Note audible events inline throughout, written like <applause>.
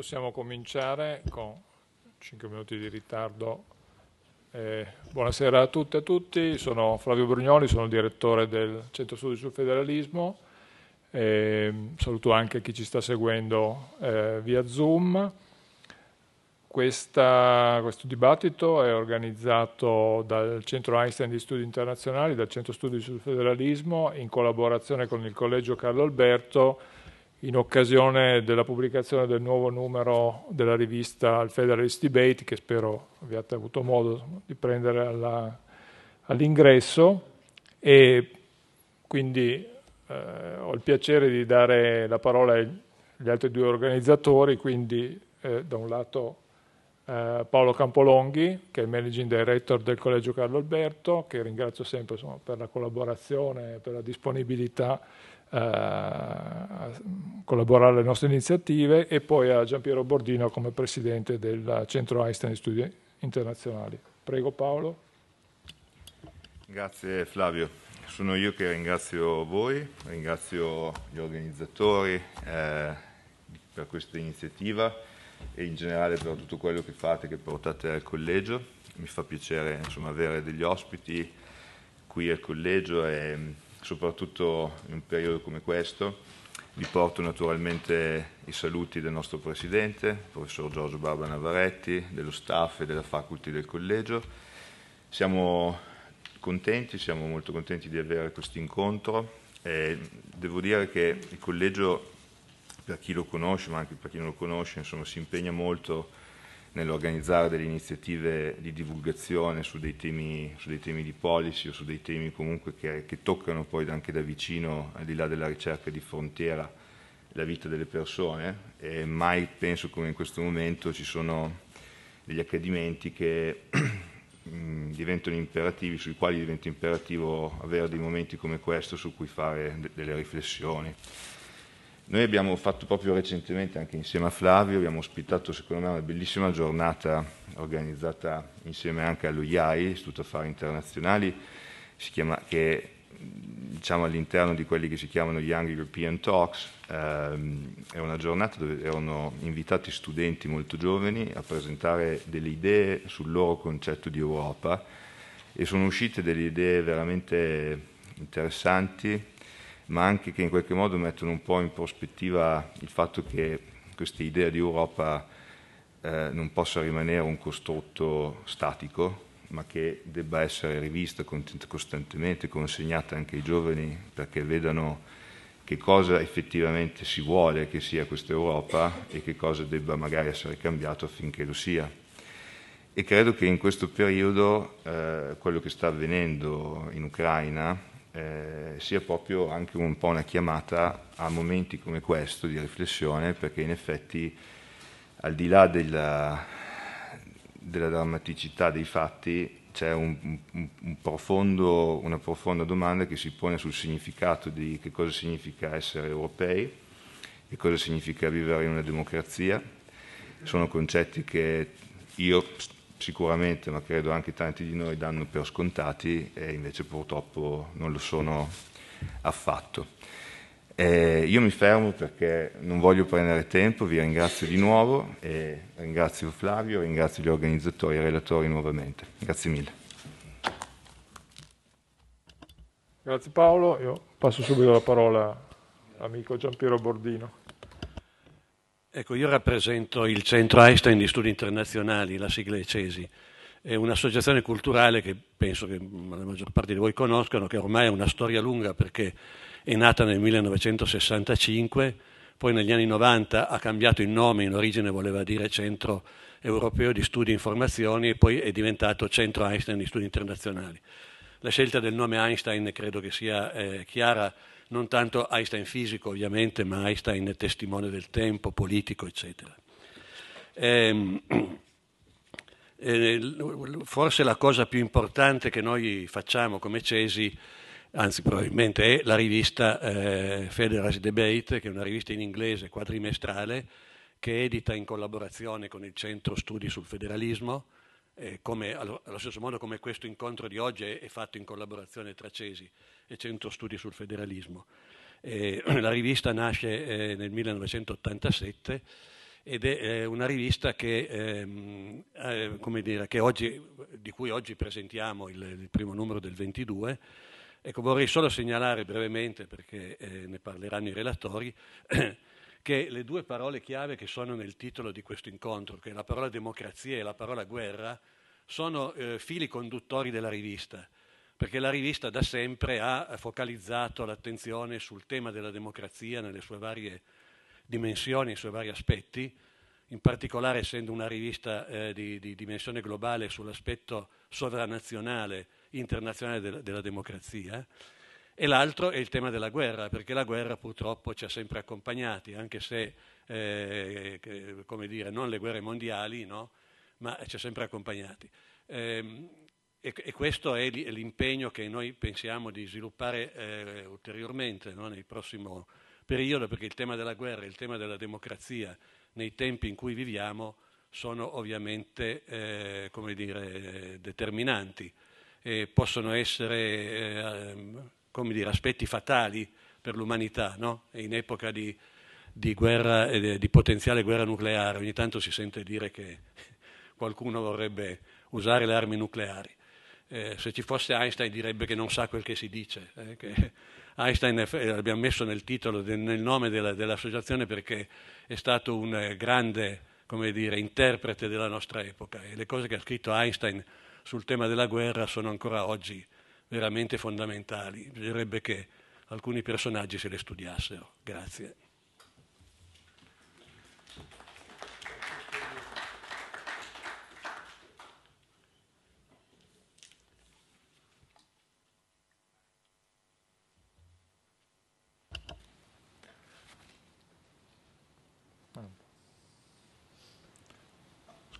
possiamo cominciare con 5 minuti di ritardo. Eh, buonasera a tutte e a tutti, sono Flavio Brugnoli, sono direttore del Centro Studi sul Federalismo. Eh, saluto anche chi ci sta seguendo eh, via Zoom. Questa, questo dibattito è organizzato dal Centro Einstein di Studi Internazionali, dal Centro Studi sul Federalismo, in collaborazione con il Collegio Carlo Alberto in occasione della pubblicazione del nuovo numero della rivista Il Federalist Debate, che spero abbiate avuto modo di prendere all'ingresso, e quindi eh, ho il piacere di dare la parola agli altri due organizzatori, quindi eh, da un lato eh, Paolo Campolonghi, che è il Managing Director del Collegio Carlo Alberto, che ringrazio sempre insomma, per la collaborazione, per la disponibilità collaborare alle nostre iniziative e poi a Giampiero Bordino come presidente del Centro Einstein di Studi Internazionali. Prego Paolo. Grazie Flavio, sono io che ringrazio voi, ringrazio gli organizzatori eh, per questa iniziativa e in generale per tutto quello che fate, che portate al collegio. Mi fa piacere insomma, avere degli ospiti qui al collegio e soprattutto in un periodo come questo. Vi porto naturalmente i saluti del nostro Presidente, professor Giorgio Barba Navaretti, dello staff e della faculty del collegio. Siamo contenti, siamo molto contenti di avere questo incontro. E devo dire che il collegio, per chi lo conosce, ma anche per chi non lo conosce, insomma, si impegna molto nell'organizzare delle iniziative di divulgazione su dei, temi, su dei temi, di policy o su dei temi comunque che, che, toccano poi anche da vicino, al di là della ricerca di frontiera, la vita delle persone e mai penso come in questo momento ci sono degli accadimenti che <clears throat> diventano imperativi, sui quali diventa imperativo avere dei momenti come questo su cui fare delle riflessioni. Noi abbiamo fatto proprio recentemente, anche insieme a Flavio, abbiamo ospitato secondo me una bellissima giornata organizzata insieme anche allo IAI, Istituto Affari Internazionali, chiama, che diciamo all'interno di quelli che si chiamano Young European Talks, ehm, è una giornata dove erano invitati studenti molto giovani a presentare delle idee sul loro concetto di Europa e sono uscite delle idee veramente interessanti ma anche che in qualche modo mettono un po' in prospettiva il fatto che questa idea di Europa eh, non possa rimanere un costrutto statico, ma che debba essere rivista costantemente, consegnata anche ai giovani perché vedano che cosa effettivamente si vuole che sia questa Europa e che cosa debba magari essere cambiato affinché lo sia. E credo che in questo periodo eh, quello che sta avvenendo in Ucraina eh, sia proprio anche un po' una chiamata a momenti come questo di riflessione, perché in effetti al di là della, della drammaticità dei fatti c'è un, un, un profondo, una profonda domanda che si pone sul significato di che cosa significa essere europei, che cosa significa vivere in una democrazia. Sono concetti che io sicuramente, ma credo anche tanti di noi danno per scontati e invece purtroppo non lo sono affatto. Eh, io mi fermo perché non voglio prendere tempo, vi ringrazio di nuovo e ringrazio Flavio, ringrazio gli organizzatori e i relatori nuovamente. Grazie mille. Grazie Paolo, io passo subito la parola all'amico Giampiero Bordino. Ecco, io rappresento il Centro Einstein di Studi Internazionali, la sigla è CESI. È un'associazione culturale che penso che la maggior parte di voi conoscano, che ormai ha una storia lunga perché è nata nel 1965, poi negli anni 90 ha cambiato il nome, in origine voleva dire Centro Europeo di Studi e Informazioni e poi è diventato Centro Einstein di Studi Internazionali. La scelta del nome Einstein credo che sia eh, chiara non tanto Einstein fisico ovviamente, ma Einstein testimone del tempo, politico, eccetera. Ehm, <clears throat> eh, forse la cosa più importante che noi facciamo come Cesi, anzi probabilmente è la rivista eh, Federalist Debate, che è una rivista in inglese quadrimestrale, che edita in collaborazione con il Centro Studi sul Federalismo, eh, come, allo, allo, stesso modo come questo incontro di oggi è, è fatto in collaborazione tra Cesi e Centro Studi sul Federalismo. Eh, <clears throat> la rivista nasce eh, nel 1987 ed è eh, una rivista che, ehm, eh, dire, che oggi, di cui oggi presentiamo il, il, primo numero del 22. Ecco, vorrei solo segnalare brevemente, perché eh, ne parleranno i relatori, <clears throat> che le due parole chiave che sono nel titolo di questo incontro, che è la parola democrazia e la parola guerra, sono eh, fili conduttori della rivista, perché la rivista da sempre ha focalizzato l'attenzione sul tema della democrazia nelle sue varie dimensioni, i suoi vari aspetti, in particolare essendo una rivista eh, di, di, dimensione globale sull'aspetto sovranazionale, internazionale della, della democrazia. E l'altro è il tema della guerra, perché la guerra purtroppo ci ha sempre accompagnati, anche se, eh, come dire, non le guerre mondiali, no? ma ci ha sempre accompagnati. Eh, e, e, questo è l'impegno che noi pensiamo di sviluppare eh, ulteriormente no? nel prossimo periodo, perché il tema della guerra e il tema della democrazia nei tempi in cui viviamo sono ovviamente eh, dire, determinanti e possono essere eh, come dire, aspetti fatali per l'umanità, no? in epoca di, di, guerra, eh, di potenziale guerra nucleare. Ogni tanto si sente dire che <laughs> qualcuno vorrebbe usare le armi nucleari. Eh, se ci fosse Einstein direbbe che non sa quel che si dice, eh, che <laughs> Einstein l'abbiamo messo nel titolo, nel nome della, dell'associazione perché è stato un eh, grande dire, interprete della nostra epoca e le cose che ha scritto Einstein sul tema della guerra sono ancora oggi veramente fondamentali. Bisognerebbe che alcuni personaggi se le studiassero. Grazie.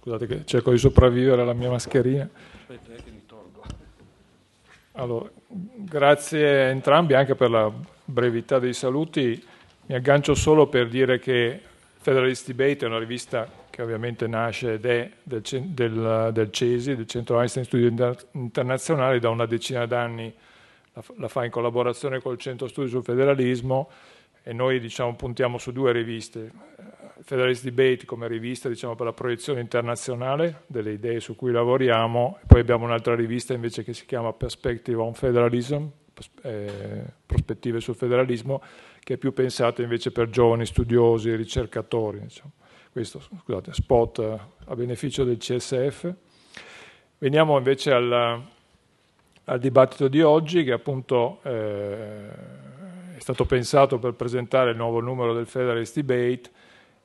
Scusate che cerco di sopravvivere alla mia mascherina. Aspetta, eh. Allora, grazie a entrambi anche per la brevità dei saluti. Mi aggancio solo per dire che Federalist Debate è una rivista che ovviamente nasce ed è del, del, del CESI, del Centro Einstein Studio Internazionale, da una decina d'anni la, la fa in collaborazione col Centro Studi sul Federalismo e noi diciamo, puntiamo su due riviste, Federalist Debate come rivista diciamo, per la proiezione internazionale delle idee su cui lavoriamo, poi abbiamo un'altra rivista invece che si chiama Perspective on Federalism, eh, prospettive sul federalismo, che è più pensata invece per giovani studiosi e ricercatori. Diciamo. Questo, scusate, spot eh, a beneficio del CSF. Veniamo invece al, al dibattito di oggi che appunto eh, è stato pensato per presentare il nuovo numero del Federalist Debate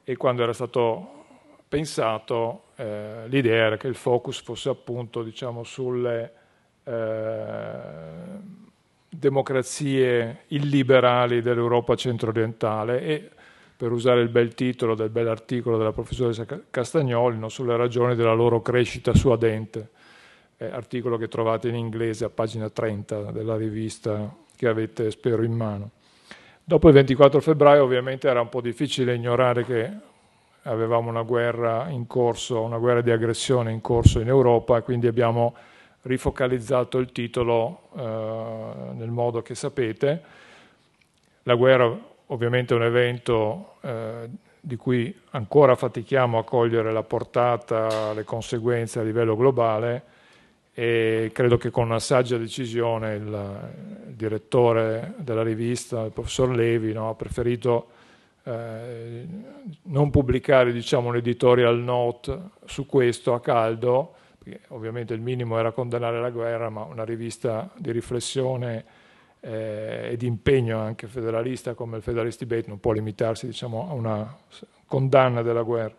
e quando era stato pensato eh, l'idea era che il focus fosse appunto diciamo, sulle eh, democrazie illiberali dell'Europa centro-orientale e per usare il bel titolo del bell'articolo della professoressa Castagnoli, no, sulle ragioni della loro crescita suadente, eh, articolo che trovate in inglese a pagina 30 della rivista che avete spero in mano. Dopo il 24 febbraio ovviamente era un po' difficile ignorare che avevamo una guerra in corso, una guerra di aggressione in corso in Europa e quindi abbiamo rifocalizzato il titolo eh, nel modo che sapete. La guerra ovviamente è un evento eh, di cui ancora fatichiamo a cogliere la portata, le conseguenze a livello globale e credo che con una saggia decisione il, il direttore della rivista, il professor Levi, no, ha preferito eh, non pubblicare diciamo, un editorial note su questo a caldo, perché ovviamente il minimo era condannare la guerra, ma una rivista di riflessione eh, e di impegno anche federalista come il Federalist Debate non può limitarsi diciamo, a una condanna della guerra.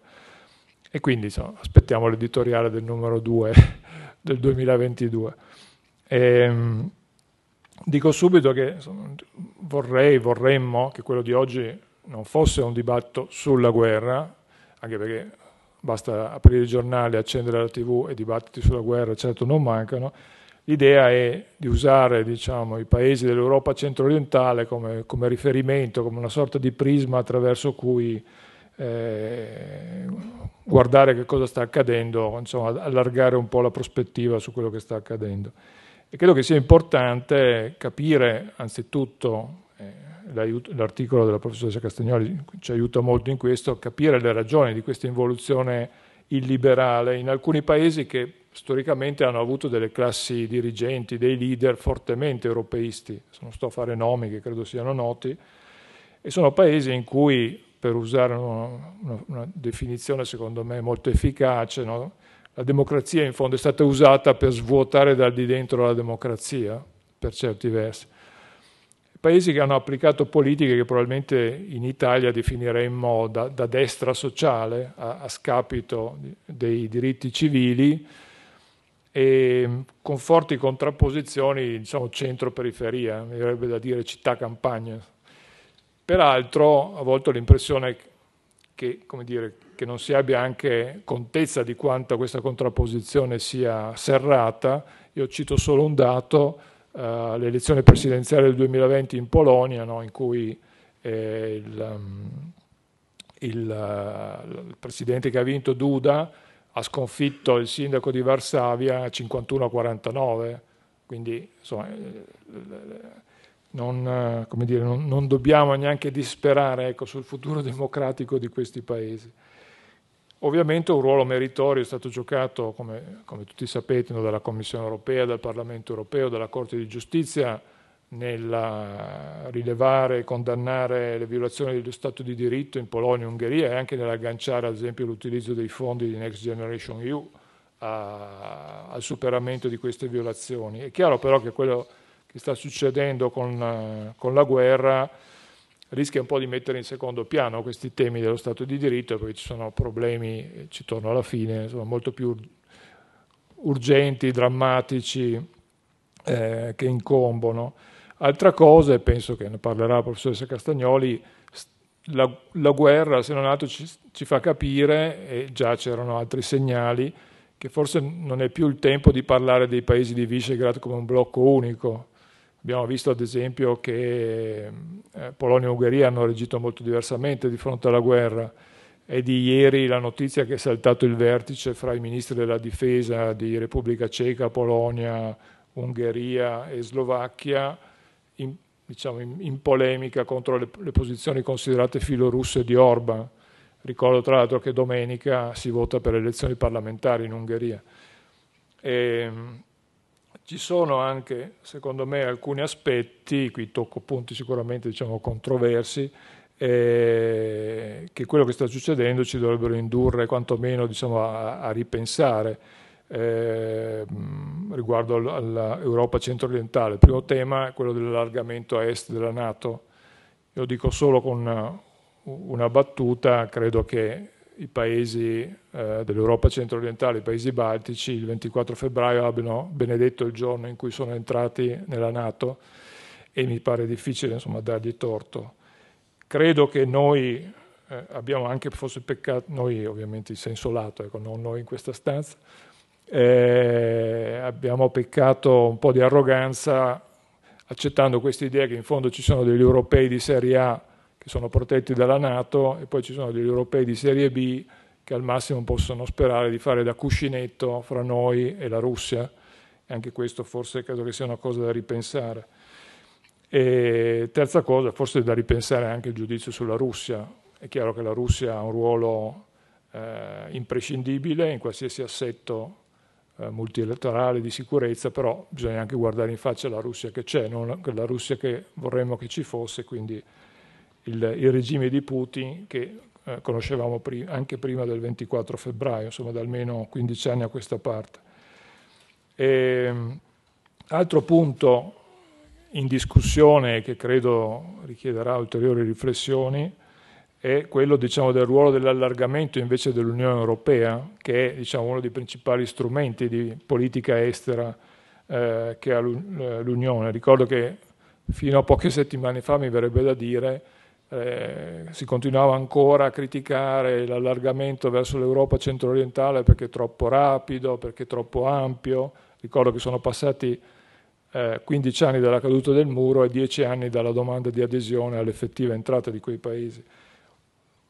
E quindi insomma, aspettiamo l'editoriale del numero 2 del 2022. E, ehm, dico subito che vorrei, vorremmo che quello di oggi non fosse un dibattito sulla guerra, anche perché basta aprire i giornali, accendere la tv e dibattiti sulla guerra certo non mancano, l'idea è di usare diciamo, i paesi dell'Europa centro-orientale come, come, riferimento, come una sorta di prisma attraverso cui eh, guardare che cosa sta accadendo, insomma, allargare un po' la prospettiva su quello che sta accadendo. E credo che sia importante capire anzitutto, eh, l'articolo della professoressa Castagnoli ci aiuta molto in questo, capire le ragioni di questa involuzione illiberale in alcuni paesi che storicamente hanno avuto delle classi dirigenti, dei leader fortemente europeisti, non sto a fare nomi che credo siano noti, e sono paesi in cui, per usare una, una, una definizione secondo me molto efficace, no? la democrazia in fondo è stata usata per svuotare dal di dentro la democrazia, per certi versi. Paesi che hanno applicato politiche che probabilmente in Italia definiremmo da, da destra sociale, a, a scapito dei diritti civili, e con forti contrapposizioni, diciamo centro-periferia, mi verrebbe da dire città-campagna. Peraltro, a volte ho l'impressione che, dire, che, non si abbia anche contezza di quanta questa contrapposizione sia serrata. Io cito solo un dato, uh, l'elezione presidenziale del 2020 in Polonia, no, in cui eh, il, um, il, uh, il presidente che ha vinto Duda ha sconfitto il sindaco di Varsavia 51 a 49, quindi insomma, eh, non, dire, non, non, dobbiamo neanche disperare ecco, sul futuro <laughs> democratico di questi paesi. Ovviamente un ruolo meritorio è stato giocato, come, come tutti sapete, dalla Commissione europea, dal Parlamento europeo, dalla Corte di giustizia, nel rilevare e condannare le violazioni dello Stato di diritto in Polonia e Ungheria e anche nell'agganciare ad esempio l'utilizzo dei fondi di Next Generation EU a, al superamento di queste violazioni. È chiaro però che quello che sta succedendo con, con la guerra rischia un po' di mettere in secondo piano questi temi dello Stato di diritto perché ci sono problemi, ci torno alla fine, insomma, molto più urgenti, drammatici eh, che incombono. Altra cosa, e penso che ne parlerà la professoressa Castagnoli, la, la guerra, se non altro, ci, ci, fa capire, e già c'erano altri segnali, che forse non è più il tempo di parlare dei paesi di Visegrad come un blocco unico. Abbiamo visto ad esempio che eh, Polonia e Ungheria hanno reagito molto diversamente di fronte alla guerra. È di ieri la notizia che è saltato il vertice fra i ministri della difesa di Repubblica Ceca, Polonia, Ungheria e Slovacchia in, diciamo, in, in polemica contro le, le, posizioni considerate filorusse di Orban. Ricordo tra l'altro che domenica si vota per le elezioni parlamentari in Ungheria. E, ehm, ci sono anche, secondo me, alcuni aspetti, qui tocco punti sicuramente diciamo, controversi, eh, che quello che sta succedendo ci dovrebbero indurre quantomeno diciamo, a, a ripensare eh, riguardo all'Europa centro-orientale. Il primo tema è quello dell'allargamento a est della Nato. Io dico solo con una, una battuta, credo che i paesi eh, dell'Europa centro-orientale, i paesi baltici, il 24 febbraio abbiano benedetto il giorno in cui sono entrati nella Nato e mi pare difficile insomma, dargli torto. Credo che noi eh, abbiamo anche forse peccato, noi ovviamente in senso lato, ecco, non noi in questa stanza, eh, abbiamo peccato un po' di arroganza accettando questa idea che in fondo ci sono degli europei di serie A che sono protetti dalla Nato e poi ci sono degli europei di serie B che al massimo possono sperare di fare da cuscinetto fra noi e la Russia. E anche questo forse credo che sia una cosa da ripensare. E terza cosa, forse da ripensare anche il giudizio sulla Russia. È chiaro che la Russia ha un ruolo eh, imprescindibile in qualsiasi assetto eh, multilaterale di sicurezza, però bisogna anche guardare in faccia la Russia che c'è, non la Russia che vorremmo che ci fosse, quindi il, il regime di Putin che eh, conoscevamo pri anche prima del 24 febbraio, insomma da almeno 15 anni a questa parte. E, ehm, altro punto in discussione che credo richiederà ulteriori riflessioni è quello diciamo, del ruolo dell'allargamento invece dell'Unione Europea, che è diciamo, uno dei principali strumenti di politica estera eh, che ha l'Unione. Ricordo che fino a poche settimane fa mi verrebbe da dire eh, si continuava ancora a criticare l'allargamento verso l'Europa centro-orientale perché troppo rapido, perché troppo ampio. Ricordo che sono passati eh, 15 anni dalla caduta del muro e 10 anni dalla domanda di adesione all'effettiva entrata di quei paesi.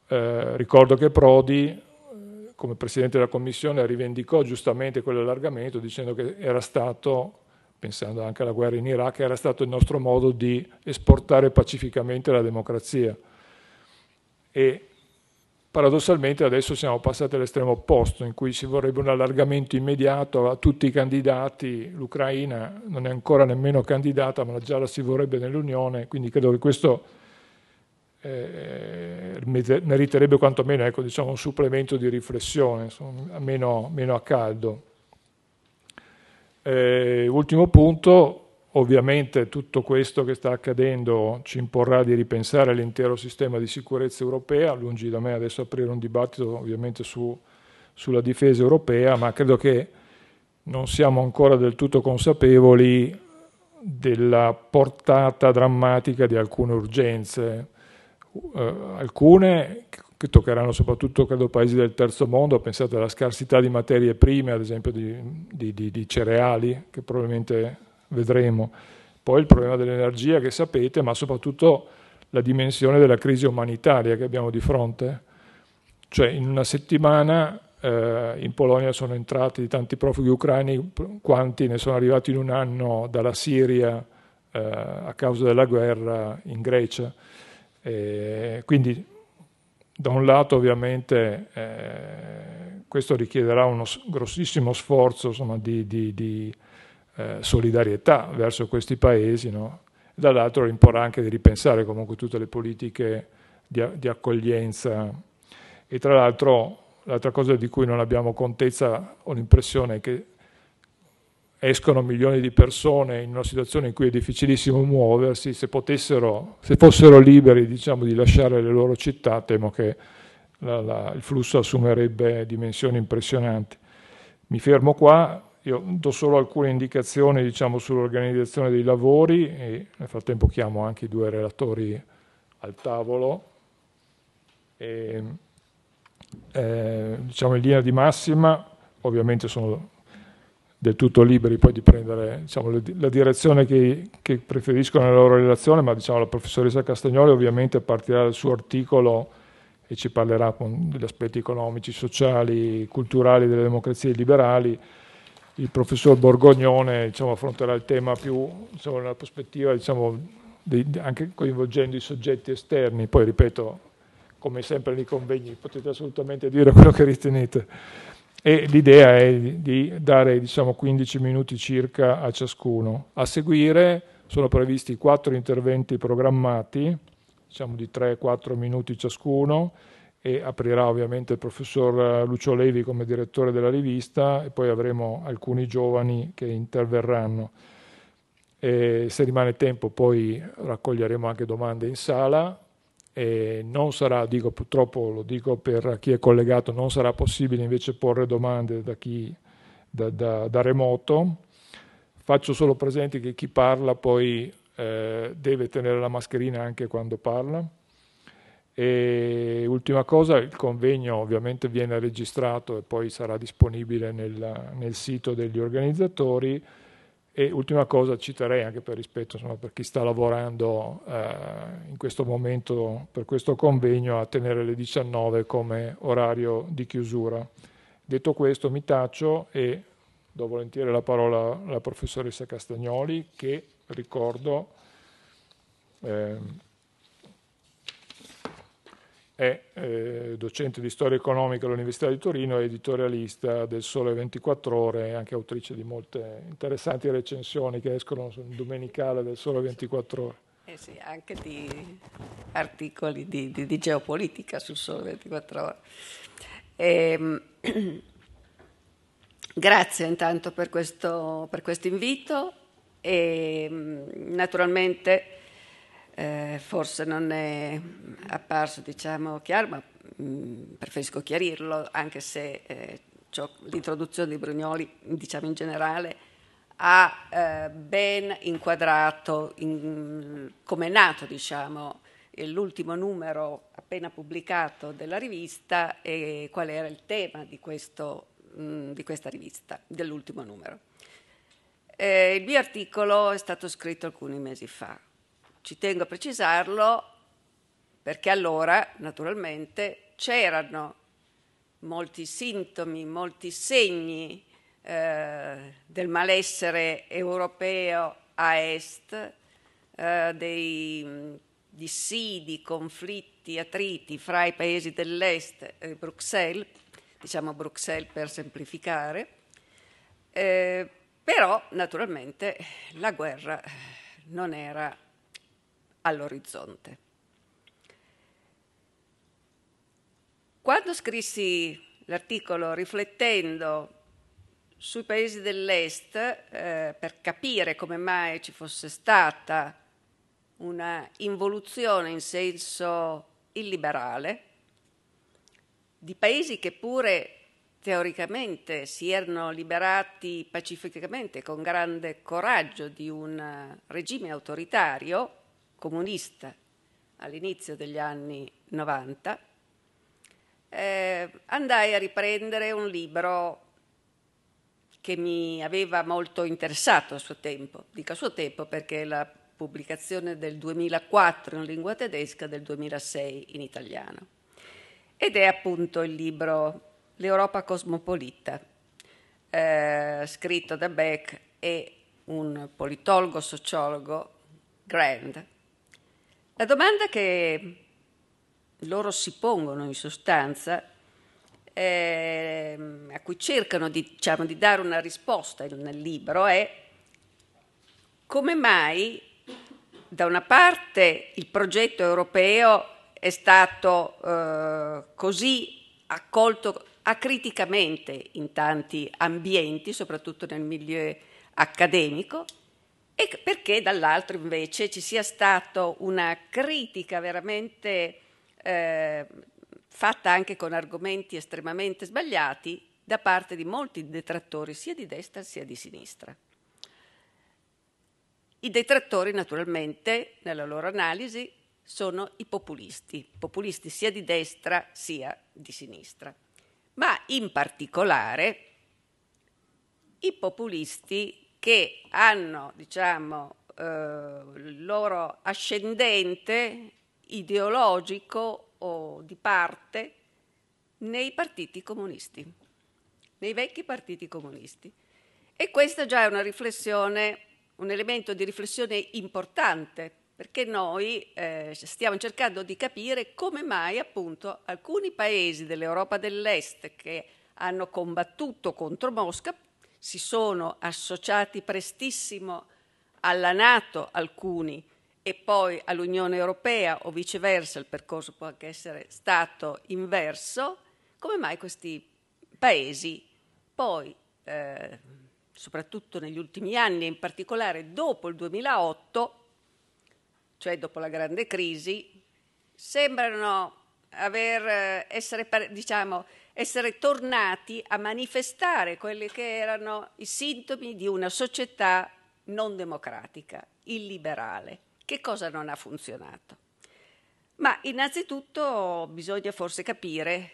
Eh, ricordo che Prodi, eh, come Presidente della Commissione, rivendicò giustamente quell'allargamento dicendo che era stato pensando anche alla guerra in Iraq, era stato il nostro modo di esportare pacificamente la democrazia. E paradossalmente adesso siamo passati all'estremo opposto, in cui si vorrebbe un allargamento immediato a tutti i candidati, l'Ucraina non è ancora nemmeno candidata, ma già la si vorrebbe nell'Unione, quindi credo che questo eh, meriterebbe quantomeno ecco, diciamo, un supplemento di riflessione, insomma, meno, meno a caldo. Eh, ultimo punto, ovviamente tutto questo che sta accadendo ci imporrà di ripensare l'intero sistema di sicurezza europea, lungi da me adesso aprire un dibattito ovviamente su, sulla difesa europea, ma credo che non siamo ancora del tutto consapevoli della portata drammatica di alcune urgenze, uh, alcune che toccheranno soprattutto credo paesi del terzo mondo, pensate alla scarsità di materie prime, ad esempio di, di, di, di cereali, che probabilmente vedremo. Poi il problema dell'energia che sapete, ma soprattutto la dimensione della crisi umanitaria che abbiamo di fronte. Cioè in una settimana eh, in Polonia sono entrati tanti profughi ucraini, quanti ne sono arrivati in un anno dalla Siria eh, a causa della guerra in Grecia. E quindi da un lato ovviamente eh, questo richiederà uno grossissimo sforzo insomma, di, di, di eh, solidarietà verso questi paesi, no? dall'altro imporrà anche di ripensare comunque tutte le politiche di, di accoglienza e tra l'altro l'altra cosa di cui non abbiamo contezza ho l'impressione è che escono milioni di persone in una situazione in cui è difficilissimo muoversi, se, potessero, se fossero liberi diciamo, di lasciare le loro città, temo che la, la, il flusso assumerebbe dimensioni impressionanti. Mi fermo qua, io do solo alcune indicazioni diciamo, sull'organizzazione dei lavori e nel frattempo chiamo anche i due relatori al tavolo. E, eh, diciamo in linea di massima, ovviamente sono del tutto liberi poi di prendere diciamo, la direzione che, che, preferiscono nella loro relazione, ma diciamo, la professoressa Castagnoli ovviamente partirà dal suo articolo e ci parlerà degli aspetti economici, sociali, culturali delle democrazie liberali. Il professor Borgognone diciamo, affronterà il tema più diciamo, nella prospettiva, diciamo, di, anche coinvolgendo i soggetti esterni. Poi ripeto, come sempre nei convegni, potete assolutamente dire quello che ritenete e l'idea è di dare diciamo, 15 minuti circa a ciascuno. A seguire sono previsti quattro interventi programmati, diciamo di 3-4 minuti ciascuno, e aprirà ovviamente il professor Lucio Levi come direttore della rivista e poi avremo alcuni giovani che interverranno. E se rimane tempo poi raccoglieremo anche domande in sala e non sarà, dico purtroppo lo dico per chi è collegato, non sarà possibile invece porre domande da chi da, da, da remoto. Faccio solo presente che chi parla poi eh, deve tenere la mascherina anche quando parla. E ultima cosa, il convegno ovviamente viene registrato e poi sarà disponibile nel, nel sito degli organizzatori. E ultima cosa, citerei anche per rispetto insomma, per chi sta lavorando eh, in questo momento per questo convegno a tenere le 19 come orario di chiusura. Detto questo mi taccio e do volentieri la parola alla professoressa Castagnoli che ricordo eh, è eh, docente di storia economica all'Università di Torino e editorialista del Sole 24 Ore e anche autrice di molte interessanti recensioni che escono sul domenicale del Sole 24 Ore. Eh sì, anche di articoli di, di, di geopolitica sul Sole 24 Ore. E, ehm, <clears throat> grazie intanto per questo, per questo invito e naturalmente eh, forse non è apparso diciamo, chiaro, ma mh, mm, preferisco chiarirlo, anche se eh, l'introduzione di Brugnoli, diciamo in generale, ha eh, ben inquadrato in, come è nato diciamo, l'ultimo numero appena pubblicato della rivista e qual era il tema di, questo, mh, mm, di questa rivista, dell'ultimo numero. Eh, il mio articolo è stato scritto alcuni mesi fa, ci tengo a precisarlo perché allora, naturalmente, c'erano molti sintomi, molti segni eh, del malessere europeo a est, eh, dei dissidi, conflitti, attriti fra i paesi dell'est e Bruxelles, diciamo Bruxelles per semplificare, eh, però naturalmente la guerra non era all'orizzonte. Quando scrissi l'articolo riflettendo sui paesi dell'est eh, per capire come mai ci fosse stata una involuzione in senso illiberale di paesi che pure teoricamente si erano liberati pacificamente con grande coraggio di un regime autoritario comunista all'inizio degli anni 90, eh, andai a riprendere un libro che mi aveva molto interessato a suo tempo. Dico a suo tempo perché la pubblicazione del 2004 in lingua tedesca, del 2006 in italiano. Ed è appunto il libro L'Europa cosmopolita, eh, scritto da Beck e un politologo sociologo Grand. La domanda che loro si pongono in sostanza eh, a cui cercano di, diciamo, di, dare una risposta nel libro è come mai da una parte il progetto europeo è stato eh, così accolto acriticamente in tanti ambienti, soprattutto nel milieu accademico, e perché dall'altro invece ci sia stata una critica veramente eh, fatta anche con argomenti estremamente sbagliati da parte di molti detrattori sia di destra sia di sinistra. I detrattori naturalmente nella loro analisi sono i populisti, populisti sia di destra sia di sinistra, ma in particolare i populisti che hanno, diciamo, eh, il loro ascendente ideologico o di parte nei partiti comunisti, nei vecchi partiti comunisti. E questa già è una riflessione, un elemento di riflessione importante, perché noi eh, stiamo cercando di capire come mai appunto alcuni paesi dell'Europa dell'Est che hanno combattuto contro Mosca si sono associati prestissimo alla Nato, alcuni, e poi all'Unione Europea o viceversa, il percorso può anche essere stato inverso, come mai questi paesi poi, eh, soprattutto negli ultimi anni e in particolare dopo il 2008, cioè dopo la grande crisi, sembrano aver, essere, diciamo, essere tornati a manifestare quelli che erano i sintomi di una società non democratica, illiberale. Che cosa non ha funzionato? Ma innanzitutto bisogna forse capire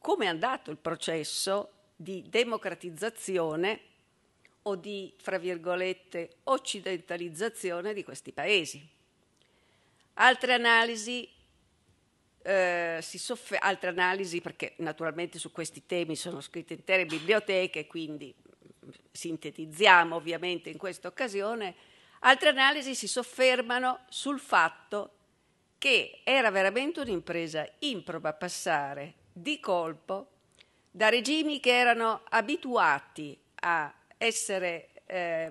come è andato il processo di democratizzazione o di, fra virgolette, occidentalizzazione di questi paesi. Altre analisi, eh, soffer- altre analisi, perché naturalmente su questi temi sono scritte intere biblioteche, quindi sintetizziamo ovviamente in questa occasione, Altre analisi si soffermano sul fatto che era veramente un'impresa improba passare di colpo da regimi che erano abituati a essere eh,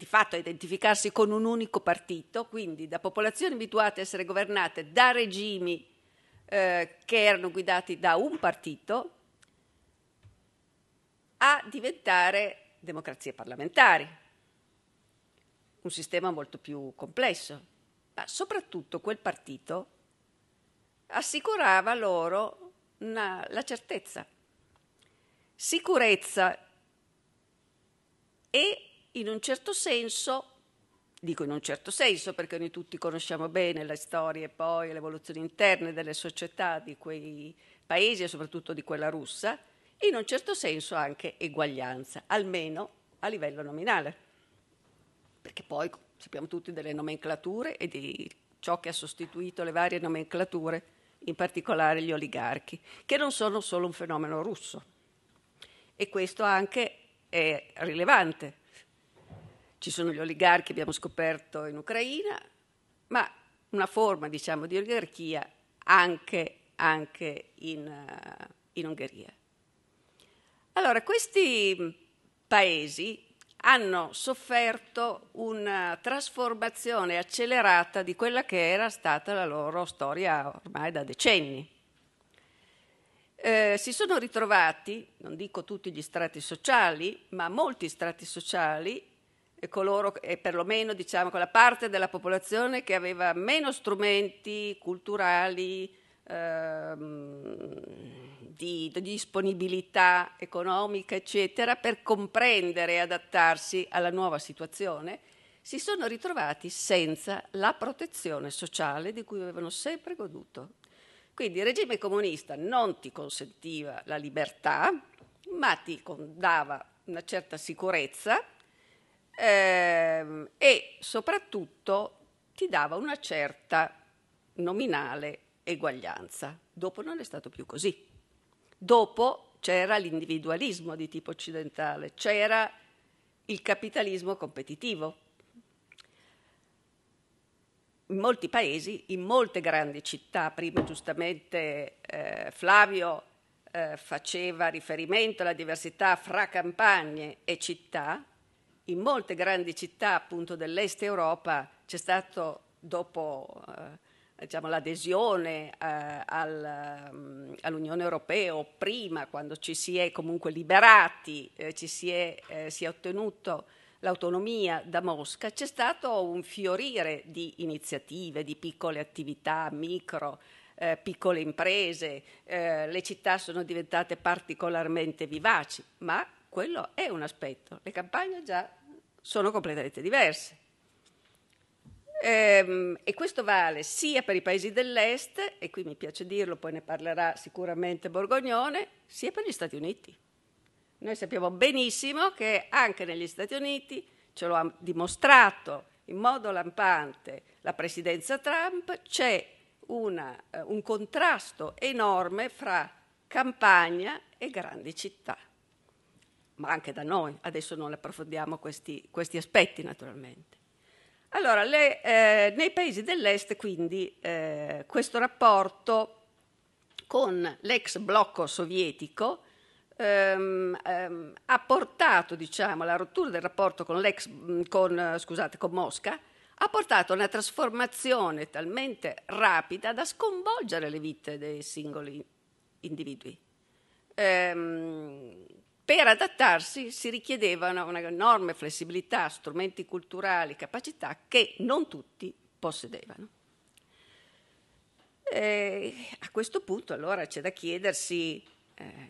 di fatto a identificarsi con un unico partito, quindi da popolazioni abituate a essere governate da regimi eh, che erano guidati da un partito, a diventare democrazie parlamentari. Un sistema molto più complesso, ma soprattutto quel partito assicurava loro una, la certezza, sicurezza e in un certo senso, dico in un certo senso perché noi tutti conosciamo bene le storie poi le evoluzioni interne delle società di quei paesi e soprattutto di quella russa, in un certo senso anche eguaglianza, almeno a livello nominale perché poi sappiamo tutti delle nomenclature e di ciò che ha sostituito le varie nomenclature, in particolare gli oligarchi, che non sono solo un fenomeno russo. e questo anche è rilevante. Ci sono gli oligarchi, abbiamo scoperto in Ucraina, ma una forma diciamo, di oligarchia anche, anche in, uh, in Ungheria. Allora, questi paesi hanno sofferto una trasformazione accelerata di quella che era stata la loro storia ormai da decenni. Eh, si sono ritrovati, non dico tutti gli strati sociali, ma molti strati sociali, e coloro, e perlomeno diciamo quella parte della popolazione che aveva meno strumenti culturali, ehm, di, di disponibilità economica, eccetera, per comprendere e adattarsi alla nuova situazione, si sono ritrovati senza la protezione sociale di cui avevano sempre goduto. Quindi il regime comunista non ti consentiva la libertà, ma ti dava una certa sicurezza ehm, e soprattutto ti dava una certa nominale eguaglianza. Dopo non è stato più così. Dopo c'era l'individualismo di tipo occidentale, c'era il capitalismo competitivo. In molti paesi, in molte grandi città, prima giustamente eh, Flavio eh, faceva riferimento alla diversità fra campagne e città, in molte grandi città appunto dell'est Europa c'è stato dopo eh, diciamo, l'adesione eh, al, um, all'Unione Europea o prima, quando ci si è comunque liberati, eh, ci si è, eh, si è ottenuto l'autonomia da Mosca, c'è stato un fiorire di iniziative, di piccole attività, micro, eh, piccole imprese, eh, le città sono diventate particolarmente vivaci, ma quello è un aspetto. Le campagne già sono completamente diverse. Ehm, e questo vale sia per i paesi dell'est, e qui mi piace dirlo, poi ne parlerà sicuramente Borgognone, sia per gli Stati Uniti. Noi sappiamo benissimo che anche negli Stati Uniti, ce lo ha dimostrato in modo lampante la presidenza Trump, c'è una, uh, un contrasto enorme fra campagna e grandi città. Ma anche da noi, adesso non approfondiamo questi, questi aspetti naturalmente. Allora, le, eh, nei paesi dell'est, quindi, eh, questo rapporto con l'ex blocco sovietico ehm, ehm, ha portato, diciamo, la rottura del rapporto con, con, scusate, con Mosca, ha portato a una trasformazione talmente rapida da sconvolgere le vite dei singoli individui. Ehm, per adattarsi si richiedevano un'enorme flessibilità, strumenti culturali, capacità che non tutti possedevano. E a questo punto allora c'è da chiedersi eh,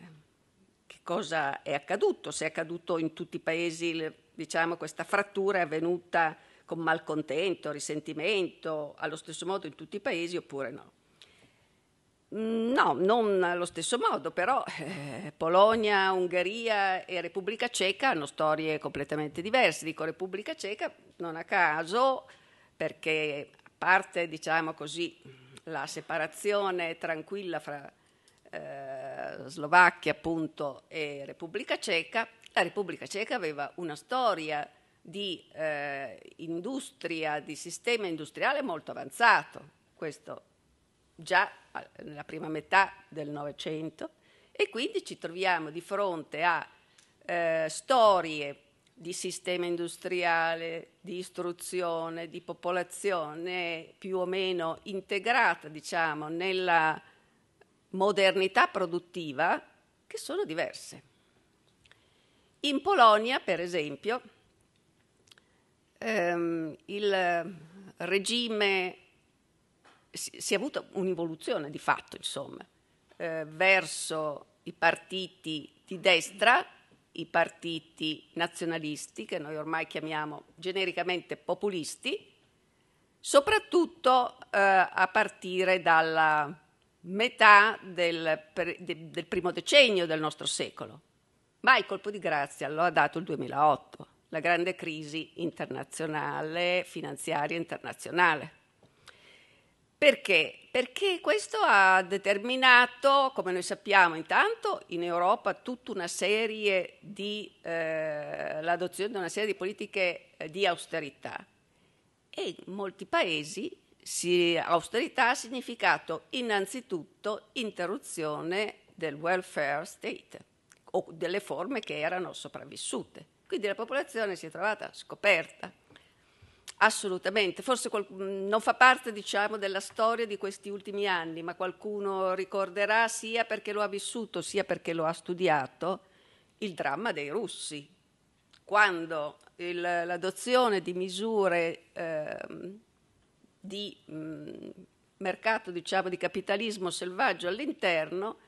che cosa è accaduto, se è accaduto in tutti i paesi, diciamo, questa frattura è avvenuta con malcontento, risentimento, allo stesso modo in tutti i paesi oppure no. Mm, no, non allo stesso modo, però eh, Polonia, Ungheria e Repubblica Ceca hanno storie completamente diverse. Dico Repubblica Ceca non a caso, perché a parte, diciamo così, la separazione tranquilla fra eh, Slovacchia appunto e Repubblica Ceca, la Repubblica Ceca aveva una storia di eh, industria, di sistema industriale molto avanzato. Questo già nella prima metà del Novecento e quindi ci troviamo di fronte a eh, storie di sistema industriale, di istruzione, di popolazione più o meno integrata, diciamo, nella modernità produttiva che sono diverse. In Polonia, per esempio, ehm, il regime si, si è avuta un'involuzione di fatto, insomma, eh, verso i partiti di destra, i partiti nazionalisti, che noi ormai chiamiamo genericamente populisti, soprattutto eh, a partire dalla metà del, del, primo decennio del nostro secolo. Ma il colpo di grazia lo ha dato il 2008, la grande crisi internazionale, finanziaria internazionale Perché? Perché questo ha determinato, come noi sappiamo, intanto in Europa tutta una serie di eh, l'adozione di una serie di politiche eh, di austerità e in molti paesi si, austerità ha significato innanzitutto interruzione del welfare state o delle forme che erano sopravvissute. Quindi la popolazione si è trovata scoperta, assolutamente. Forse qual- non fa parte, diciamo, della storia di questi ultimi anni, ma qualcuno ricorderà sia perché lo ha vissuto, sia perché lo ha studiato, il dramma dei russi. Quando il, l'adozione di misure eh, di mh, mercato, diciamo, di capitalismo selvaggio all'interno,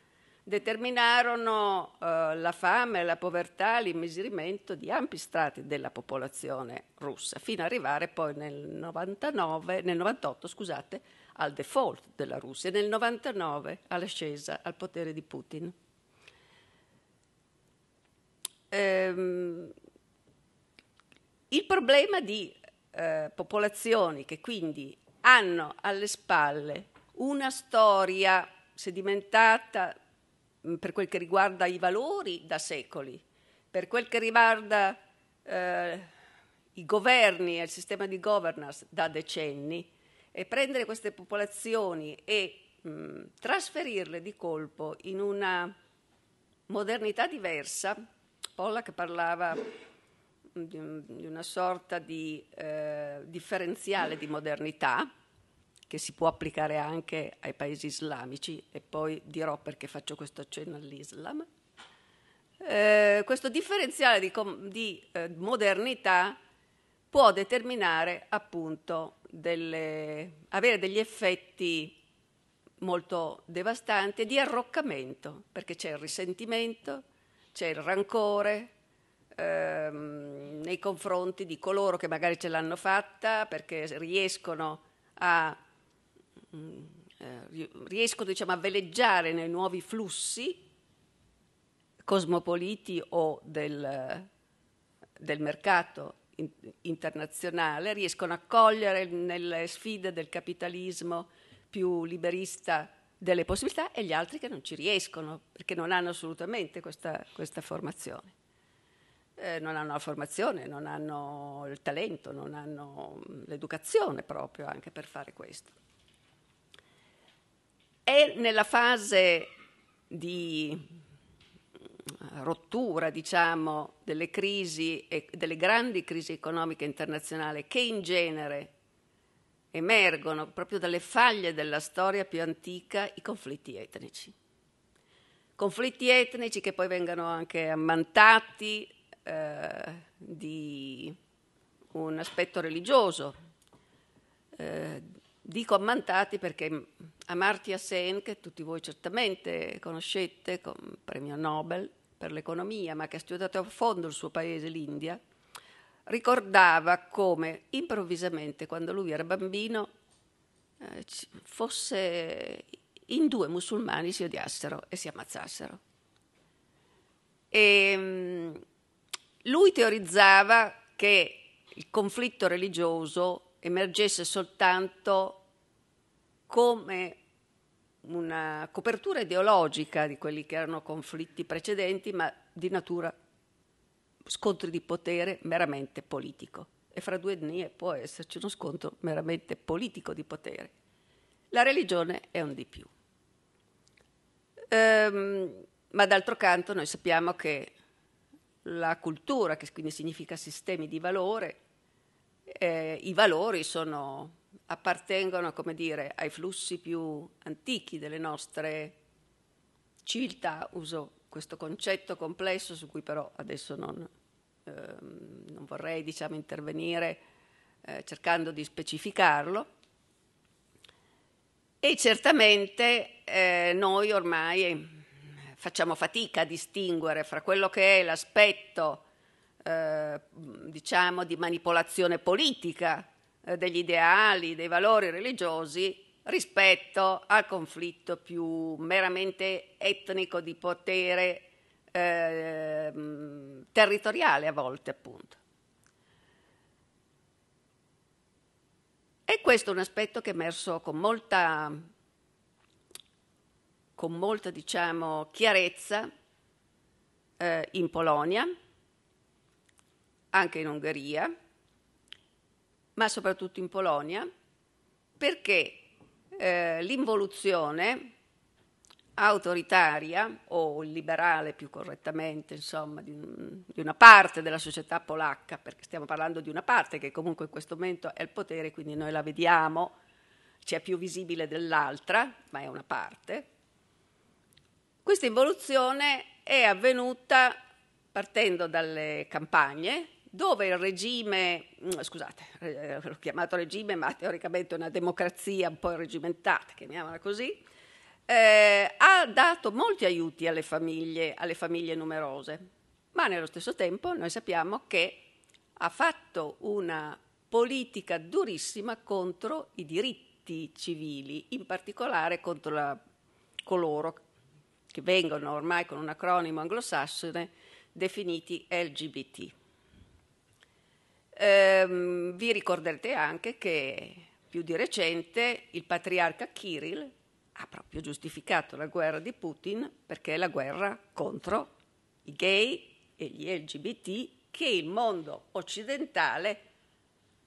determinarono eh, la fame, la povertà, l'immiserimento di ampi strati della popolazione russa, fino ad arrivare poi nel, 99, nel 98 scusate, al default della Russia e nel 99 all'ascesa al potere di Putin. Ehm, il problema di eh, popolazioni che quindi hanno alle spalle una storia sedimentata per quel che riguarda i valori da secoli, per quel che riguarda eh, i governi e il sistema di governance da decenni, e prendere queste popolazioni e mh, mm, trasferirle di colpo in una modernità diversa, Pollack parlava di, una sorta di eh, differenziale di modernità, che si può applicare anche ai paesi islamici e poi dirò perché faccio questo accenno all'Islam. Eh, questo differenziale di, di eh, modernità può determinare appunto delle, avere degli effetti molto devastanti di arroccamento, perché c'è il risentimento, c'è il rancore ehm, nei confronti di coloro che magari ce l'hanno fatta perché riescono a riescono diciamo, a veleggiare nei nuovi flussi cosmopoliti o del, del mercato in, internazionale, riescono a cogliere nelle sfide del capitalismo più liberista delle possibilità e gli altri che non ci riescono perché non hanno assolutamente questa, questa formazione. Eh, non hanno la formazione, non hanno il talento, non hanno l'educazione proprio anche per fare questo. È nella fase di rottura, diciamo, delle crisi e delle grandi crisi economiche internazionali che in genere emergono proprio dalle faglie della storia più antica i conflitti etnici. Conflitti etnici che poi vengono anche ammantati eh, di un aspetto religioso, eh, Dico ammantati perché Amartya Sen, che tutti voi certamente conoscete, con premio Nobel per l'economia, ma che ha studiato a fondo il suo paese, l'India, ricordava come improvvisamente, quando lui era bambino, eh, fosse in due musulmani si odiassero e si ammazzassero. E, ehm, lui teorizzava che il conflitto religioso emergesse soltanto come una copertura ideologica di quelli che erano conflitti precedenti, ma di natura scontri di potere meramente politico. E fra due etnie può esserci uno scontro meramente politico di potere. La religione è un di più. Ehm, ma d'altro canto noi sappiamo che la cultura, che quindi significa sistemi di valore, eh, i valori sono, appartengono come dire, ai flussi più antichi delle nostre civiltà, uso questo concetto complesso su cui però adesso non, ehm, non vorrei diciamo, intervenire eh, cercando di specificarlo. E certamente eh, noi ormai facciamo fatica a distinguere fra quello che è l'aspetto eh, diciamo, di manipolazione politica eh, degli ideali, dei valori religiosi rispetto al conflitto più meramente etnico di potere eh, territoriale a volte appunto. E questo è un aspetto che è emerso con molta, con molta diciamo, chiarezza eh, in Polonia, anche in Ungheria, ma soprattutto in Polonia, perché eh, l'involuzione autoritaria o liberale più correttamente, insomma, di, di, una parte della società polacca, perché stiamo parlando di una parte che comunque in questo momento è il potere, quindi noi la vediamo, c'è più visibile dell'altra, ma è una parte. Questa involuzione è avvenuta partendo dalle campagne, dove il regime, mm, scusate, eh, l'ho chiamato regime, ma teoricamente una democrazia un po' irregimentata, chiamiamola così, eh, ha dato molti aiuti alle famiglie, alle famiglie numerose, ma nello stesso tempo noi sappiamo che ha fatto una politica durissima contro i diritti civili, in particolare contro la, coloro che vengono ormai con un acronimo anglosassone definiti LGBT. Ehm, vi ricorderete anche che più di recente il patriarca Kirill ha proprio giustificato la guerra di Putin perché è la guerra contro i gay e gli LGBT che il mondo occidentale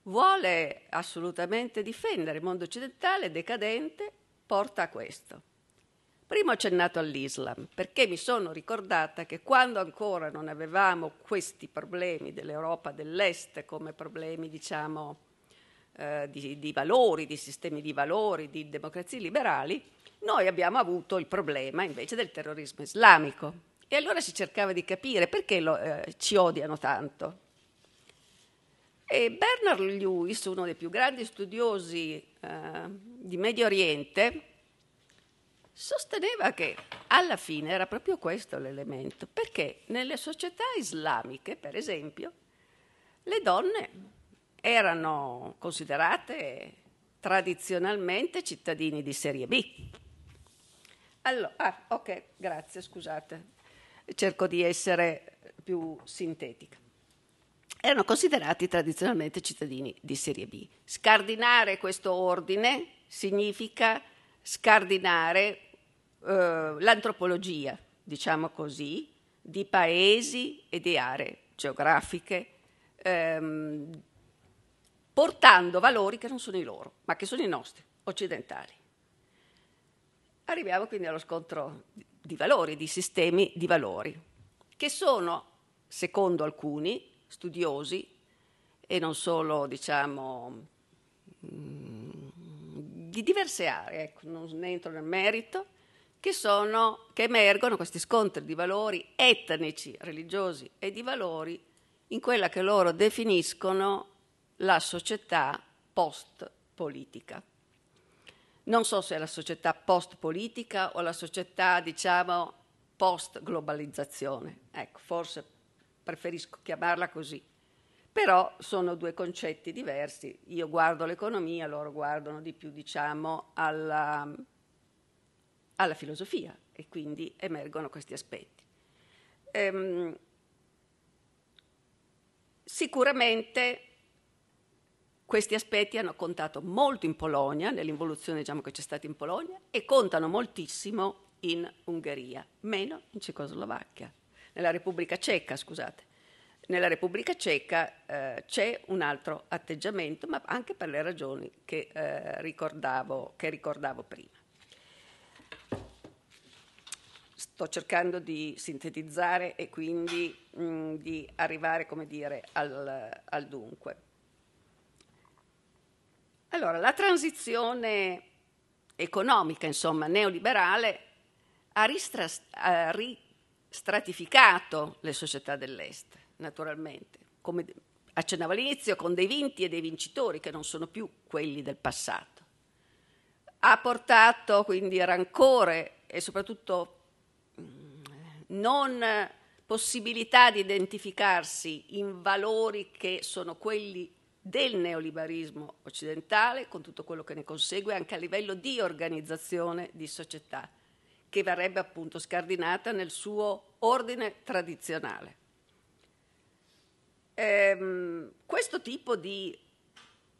vuole assolutamente difendere. Il mondo occidentale decadente porta a questo. Prima ho accennato all'Islam perché mi sono ricordata che quando ancora non avevamo questi problemi dell'Europa dell'Est come problemi, diciamo, eh, di, di valori, di sistemi di valori, di democrazie liberali, noi abbiamo avuto il problema invece del terrorismo islamico. E allora si cercava di capire perché lo, eh, ci odiano tanto. E Bernard Lewis, uno dei più grandi studiosi eh, di Medio Oriente, sosteneva che alla fine era proprio questo l'elemento, perché nelle società islamiche, per esempio, le donne erano considerate tradizionalmente cittadini di serie B, allora, ah, ok, grazie, scusate, cerco di essere più sintetica. Erano considerati tradizionalmente cittadini di serie B. Scardinare questo ordine significa scardinare eh, l'antropologia, diciamo così, di paesi e di aree geografiche, ehm, portando valori che non sono i loro, ma che sono i nostri, occidentali. Arriviamo quindi allo scontro di valori, di sistemi di valori, che sono, secondo alcuni studiosi, e non solo, diciamo, mm, di diverse aree, ecco, non entro nel merito, che, sono, che emergono questi scontri di valori etnici, religiosi e di valori in quella che loro definiscono la società post-politica non so se è la società post-politica o la società, diciamo, post-globalizzazione. Ecco, forse preferisco chiamarla così. Però sono due concetti diversi. Io guardo l'economia, loro guardano di più, diciamo, alla, alla filosofia e quindi emergono questi aspetti. Ehm, sicuramente questi aspetti hanno contato molto in Polonia, nell'involuzione diciamo, che c'è stata in Polonia, e contano moltissimo in Ungheria, meno in Cecoslovacchia, nella Repubblica Ceca, scusate. Nella Repubblica Ceca eh, c'è un altro atteggiamento, ma anche per le ragioni che, eh, ricordavo, che ricordavo prima. Sto cercando di sintetizzare e quindi mh, di arrivare, come dire, al, al dunque. Allora, la transizione economica, insomma, neoliberale ha ristratificato le società dell'Est, naturalmente, come accennavo all'inizio, con dei vinti e dei vincitori che non sono più quelli del passato. Ha portato quindi rancore e soprattutto mm, non possibilità di identificarsi in valori che sono quelli del neoliberismo occidentale, con tutto quello che ne consegue, anche a livello di organizzazione di società, che verrebbe appunto scardinata nel suo ordine tradizionale. Ehm, questo tipo di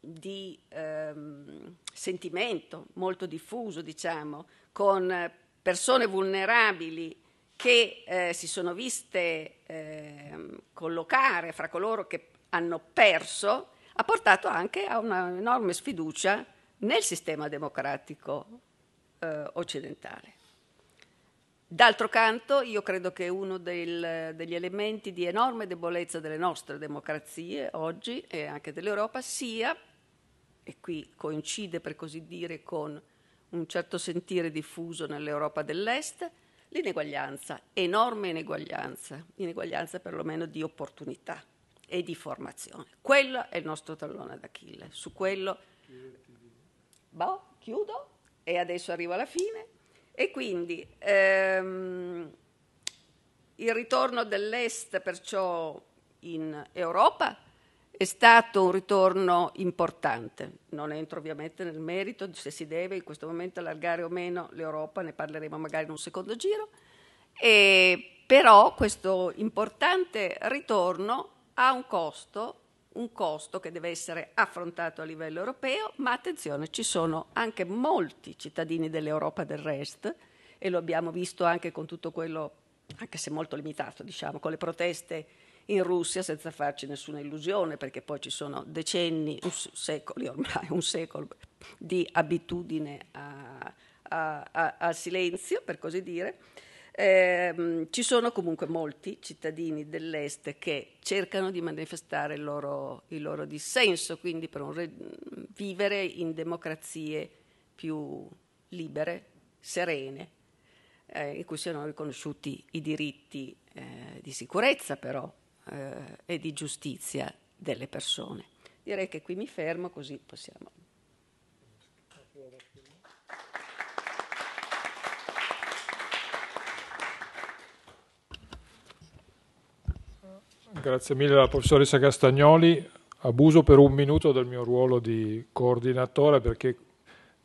di ehm, sentimento molto diffuso, diciamo, con persone vulnerabili che eh, si sono viste eh, collocare fra coloro che hanno perso, ha portato anche a una enorme sfiducia nel sistema democratico eh, occidentale. D'altro canto, io credo che uno del, degli elementi di enorme debolezza delle nostre democrazie oggi e anche dell'Europa sia, e qui coincide per così dire con un certo sentire diffuso nell'Europa dell'Est, l'ineguaglianza, enorme ineguaglianza, ineguaglianza perlomeno di opportunità e di formazione. Quello è il nostro tallone d'Achille. Su quello... Boh, chiudo e adesso arrivo alla fine. E quindi ehm, il ritorno dell'Est perciò in Europa è stato un ritorno importante. Non entro ovviamente nel merito se si deve in questo momento allargare o meno l'Europa, ne parleremo magari in un secondo giro, e però questo importante ritorno ha un costo un costo che deve essere affrontato a livello europeo, ma attenzione, ci sono anche molti cittadini dell'Europa del Rest, e lo abbiamo visto anche con tutto quello, anche se molto limitato, diciamo, con le proteste in Russia, senza farci nessuna illusione, perché poi ci sono decenni, secoli ormai, un secolo di abitudine a, a, a, al silenzio, per così dire eh, ci sono comunque molti cittadini dell'Est che cercano di manifestare il loro, il loro dissenso, quindi per re- vivere in democrazie più libere, serene, eh, in cui siano riconosciuti i diritti eh, di sicurezza però eh, e di giustizia delle persone. Direi che qui mi fermo così possiamo Grazie mille alla professoressa Castagnoli. Abuso per un minuto del mio ruolo di coordinatore perché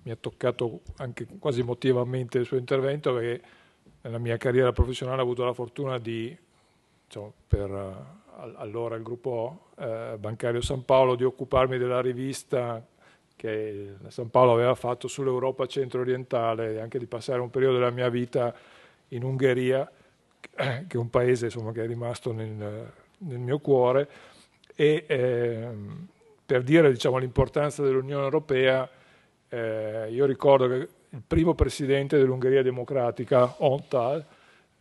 mi ha toccato anche quasi emotivamente il suo intervento perché nella mia carriera professionale ho avuto la fortuna di, diciamo, per uh, allora il gruppo uh, bancario San Paolo, di occuparmi della rivista che San Paolo aveva fatto sull'Europa centro-orientale e anche di passare un periodo della mia vita in Ungheria, che è un paese insomma, che è rimasto nel, nel mio cuore e eh, per dire diciamo, l'importanza dell'Unione Europea, eh, io ricordo che il primo presidente dell'Ungheria democratica, Ontal,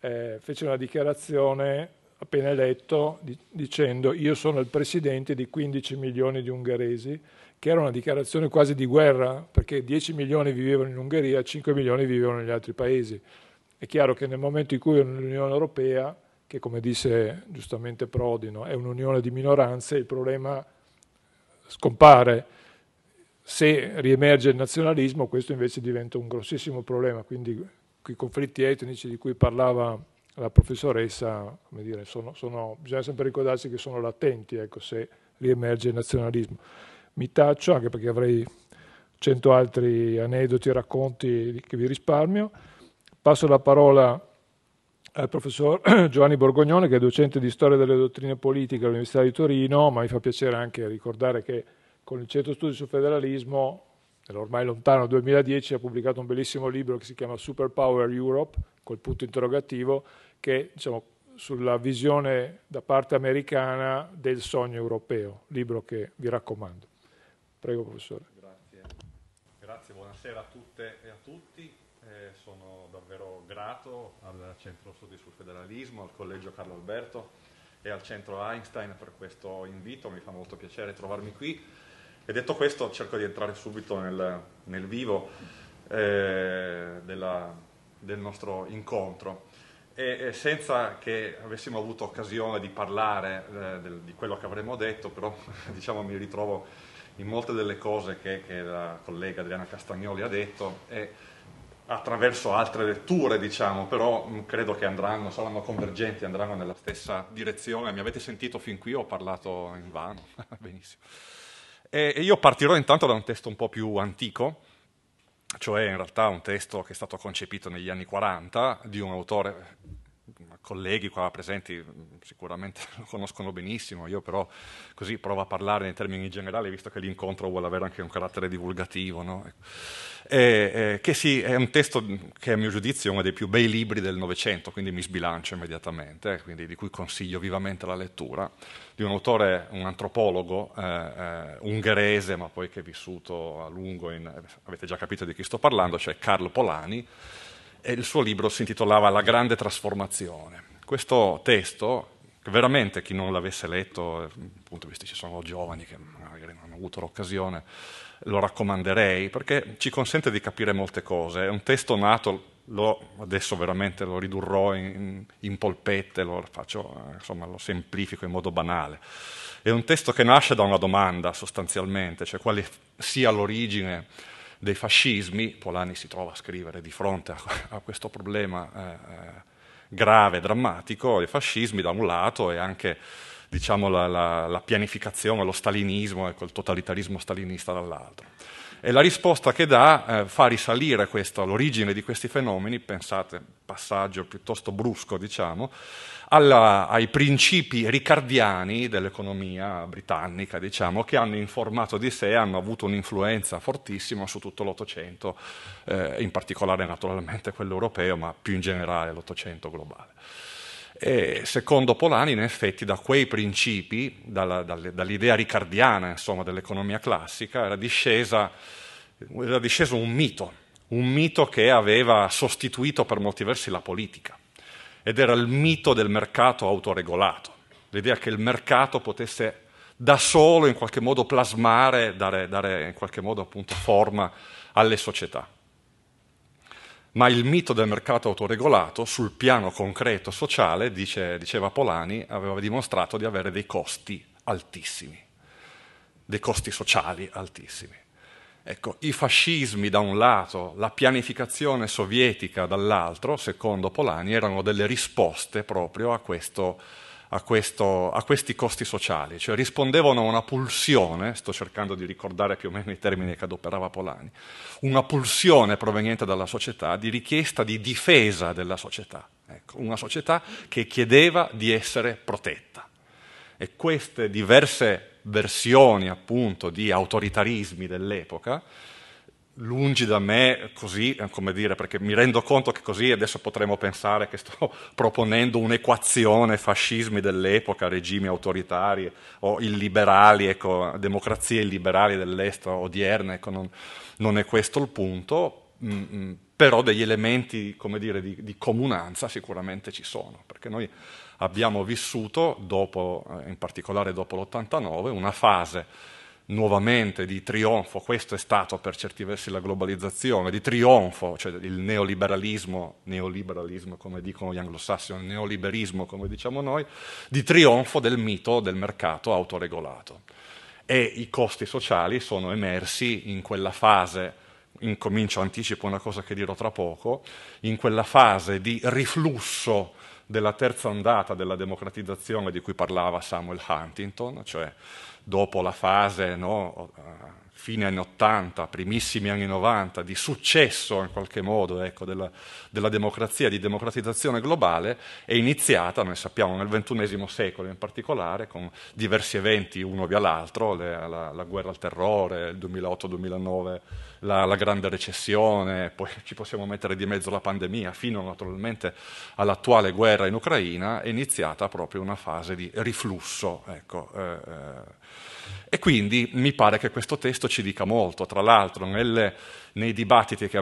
eh, fece una dichiarazione appena eletto di, dicendo io sono il presidente di 15 milioni di ungheresi, che era una dichiarazione quasi di guerra, perché 10 milioni vivevano in Ungheria, 5 milioni vivevano negli altri paesi. È chiaro che nel momento in cui l'Unione Europea che come disse giustamente Prodi è un'unione di minoranze, il problema scompare. Se riemerge il nazionalismo questo invece diventa un grossissimo problema, quindi i conflitti etnici di cui parlava la professoressa, dire, sono, sono, bisogna sempre ricordarsi che sono latenti ecco, se riemerge il nazionalismo. Mi taccio anche perché avrei cento altri aneddoti e racconti che vi risparmio. Passo la parola al professor <clears throat> Giovanni Borgognone, che è docente di storia delle dottrine politiche all'Università di Torino, ma mi fa piacere anche ricordare che con il Centro Studi sul Federalismo, nell'ormai lontano 2010, ha pubblicato un bellissimo libro che si chiama Superpower Europe, col punto interrogativo, che diciamo, sulla visione da parte americana del sogno europeo, libro che vi raccomando. Prego, professore. Grazie. Grazie, buonasera a tutte e a tutti eh, sono grato al Centro Studi sul Federalismo, al Collegio Carlo Alberto e al Centro Einstein per questo invito, mi fa molto piacere trovarmi qui. E detto questo cerco di entrare subito nel, nel vivo eh, della, del nostro incontro. E, senza che avessimo avuto occasione di parlare eh, del, di quello che avremmo detto, però <laughs> diciamo, mi ritrovo in molte delle cose che, che la collega Adriana Castagnoli ha detto. E, attraverso altre letture, diciamo, però mm, credo che andranno, saranno convergenti, andranno nella stessa direzione. Mi avete sentito fin qui, ho parlato in vano, <laughs> benissimo. E io partirò intanto da un testo un po' più antico, cioè in realtà un testo che è stato concepito negli anni 40 di un autore colleghi qua presenti sicuramente <laughs> lo conoscono benissimo, io però così provo a parlare in termini generali, visto che l'incontro vuole avere anche un carattere divulgativo. No? Ecco. E, eh, che sì, è un testo che a mio giudizio è uno dei più bei libri del Novecento, quindi mi sbilancio immediatamente, eh, quindi di cui consiglio vivamente la lettura, di un autore, un antropologo eh, eh ungherese, ma poi che è vissuto a lungo, in, avete già capito di chi sto parlando, cioè Carlo Polani, e il suo libro si intitolava La grande trasformazione. Questo testo, veramente chi non l'avesse letto, appunto visto ci sono giovani che magari non hanno avuto l'occasione, lo raccomanderei perché ci consente di capire molte cose. È un testo nato, lo, adesso veramente lo ridurrò in, in polpette, lo, faccio, insomma, lo semplifico in modo banale. È un testo che nasce da una domanda sostanzialmente, cioè quale sia l'origine dei fascismi, Polani si trova a scrivere di fronte a, a questo problema eh, eh, grave, drammatico, i fascismi da un lato e anche diciamo, la, la, la, pianificazione, lo stalinismo e quel totalitarismo stalinista dall'altro. E la risposta che dà eh, fa risalire questa, l'origine di questi fenomeni, pensate, passaggio piuttosto brusco, diciamo, alla, ai principi ricardiani dell'economia britannica, diciamo, che hanno informato di sé, hanno avuto un'influenza fortissima su tutto l'Ottocento, eh, in particolare naturalmente quello europeo, ma più in generale l'Ottocento globale. E secondo Polani, in effetti, da quei principi, dalla, dall'idea ricardiana insomma, dell'economia classica, era, discesa, era disceso un mito, un mito che aveva sostituito per molti versi la politica, ed era il mito del mercato autoregolato, l'idea che il mercato potesse da solo in qualche modo plasmare, dare, dare in qualche modo appunto forma alle società ma il mito del mercato autoregolato sul piano concreto sociale, dice, diceva Polani, aveva dimostrato di avere dei costi altissimi, dei costi sociali altissimi. Ecco, i fascismi da un lato, la pianificazione sovietica dall'altro, secondo Polani, erano delle risposte proprio a questo a, questo, a, questi costi sociali, cioè rispondevano a una pulsione, sto cercando di ricordare più o meno i termini che adoperava Polani, una pulsione proveniente dalla società di richiesta di difesa della società, ecco, una società che chiedeva di essere protetta. E queste diverse versioni appunto di autoritarismi dell'epoca lungi da me così, eh, come dire, perché mi rendo conto che così adesso potremmo pensare che sto <laughs> proponendo un'equazione fascismi dell'epoca, regimi autoritari o illiberali, ecco, democrazie illiberali dell'est odierne, ecco, non, non, è questo il punto, mh, mm, mm, però degli elementi, come dire, di, di comunanza sicuramente ci sono, perché noi abbiamo vissuto, dopo, eh, in particolare dopo l'89, una fase nuovamente di trionfo, questo è stato per certi versi la globalizzazione, di trionfo, cioè il neoliberalismo, neoliberalismo come dicono gli anglosassoni, neoliberismo come diciamo noi, di trionfo del mito del mercato autoregolato. E i costi sociali sono emersi in quella fase, incomincio, anticipo una cosa che dirò tra poco, in quella fase di riflusso della terza ondata della democratizzazione di cui parlava Samuel Huntington, cioè dopo la fase no, fine anni 80, primissimi anni 90, di successo in qualche modo ecco, della, della, democrazia, di democratizzazione globale, è iniziata, noi sappiamo, nel XXI secolo in particolare, con diversi eventi uno via l'altro, le, la, la, guerra al terrore, il 2008-2009, la, la, grande recessione, poi ci possiamo mettere di mezzo la pandemia, fino naturalmente all'attuale guerra in Ucraina, è iniziata proprio una fase di riflusso. Ecco, eh, eh, e quindi mi pare che questo testo ci dica molto. Tra l'altro, nelle, nei dibattiti, che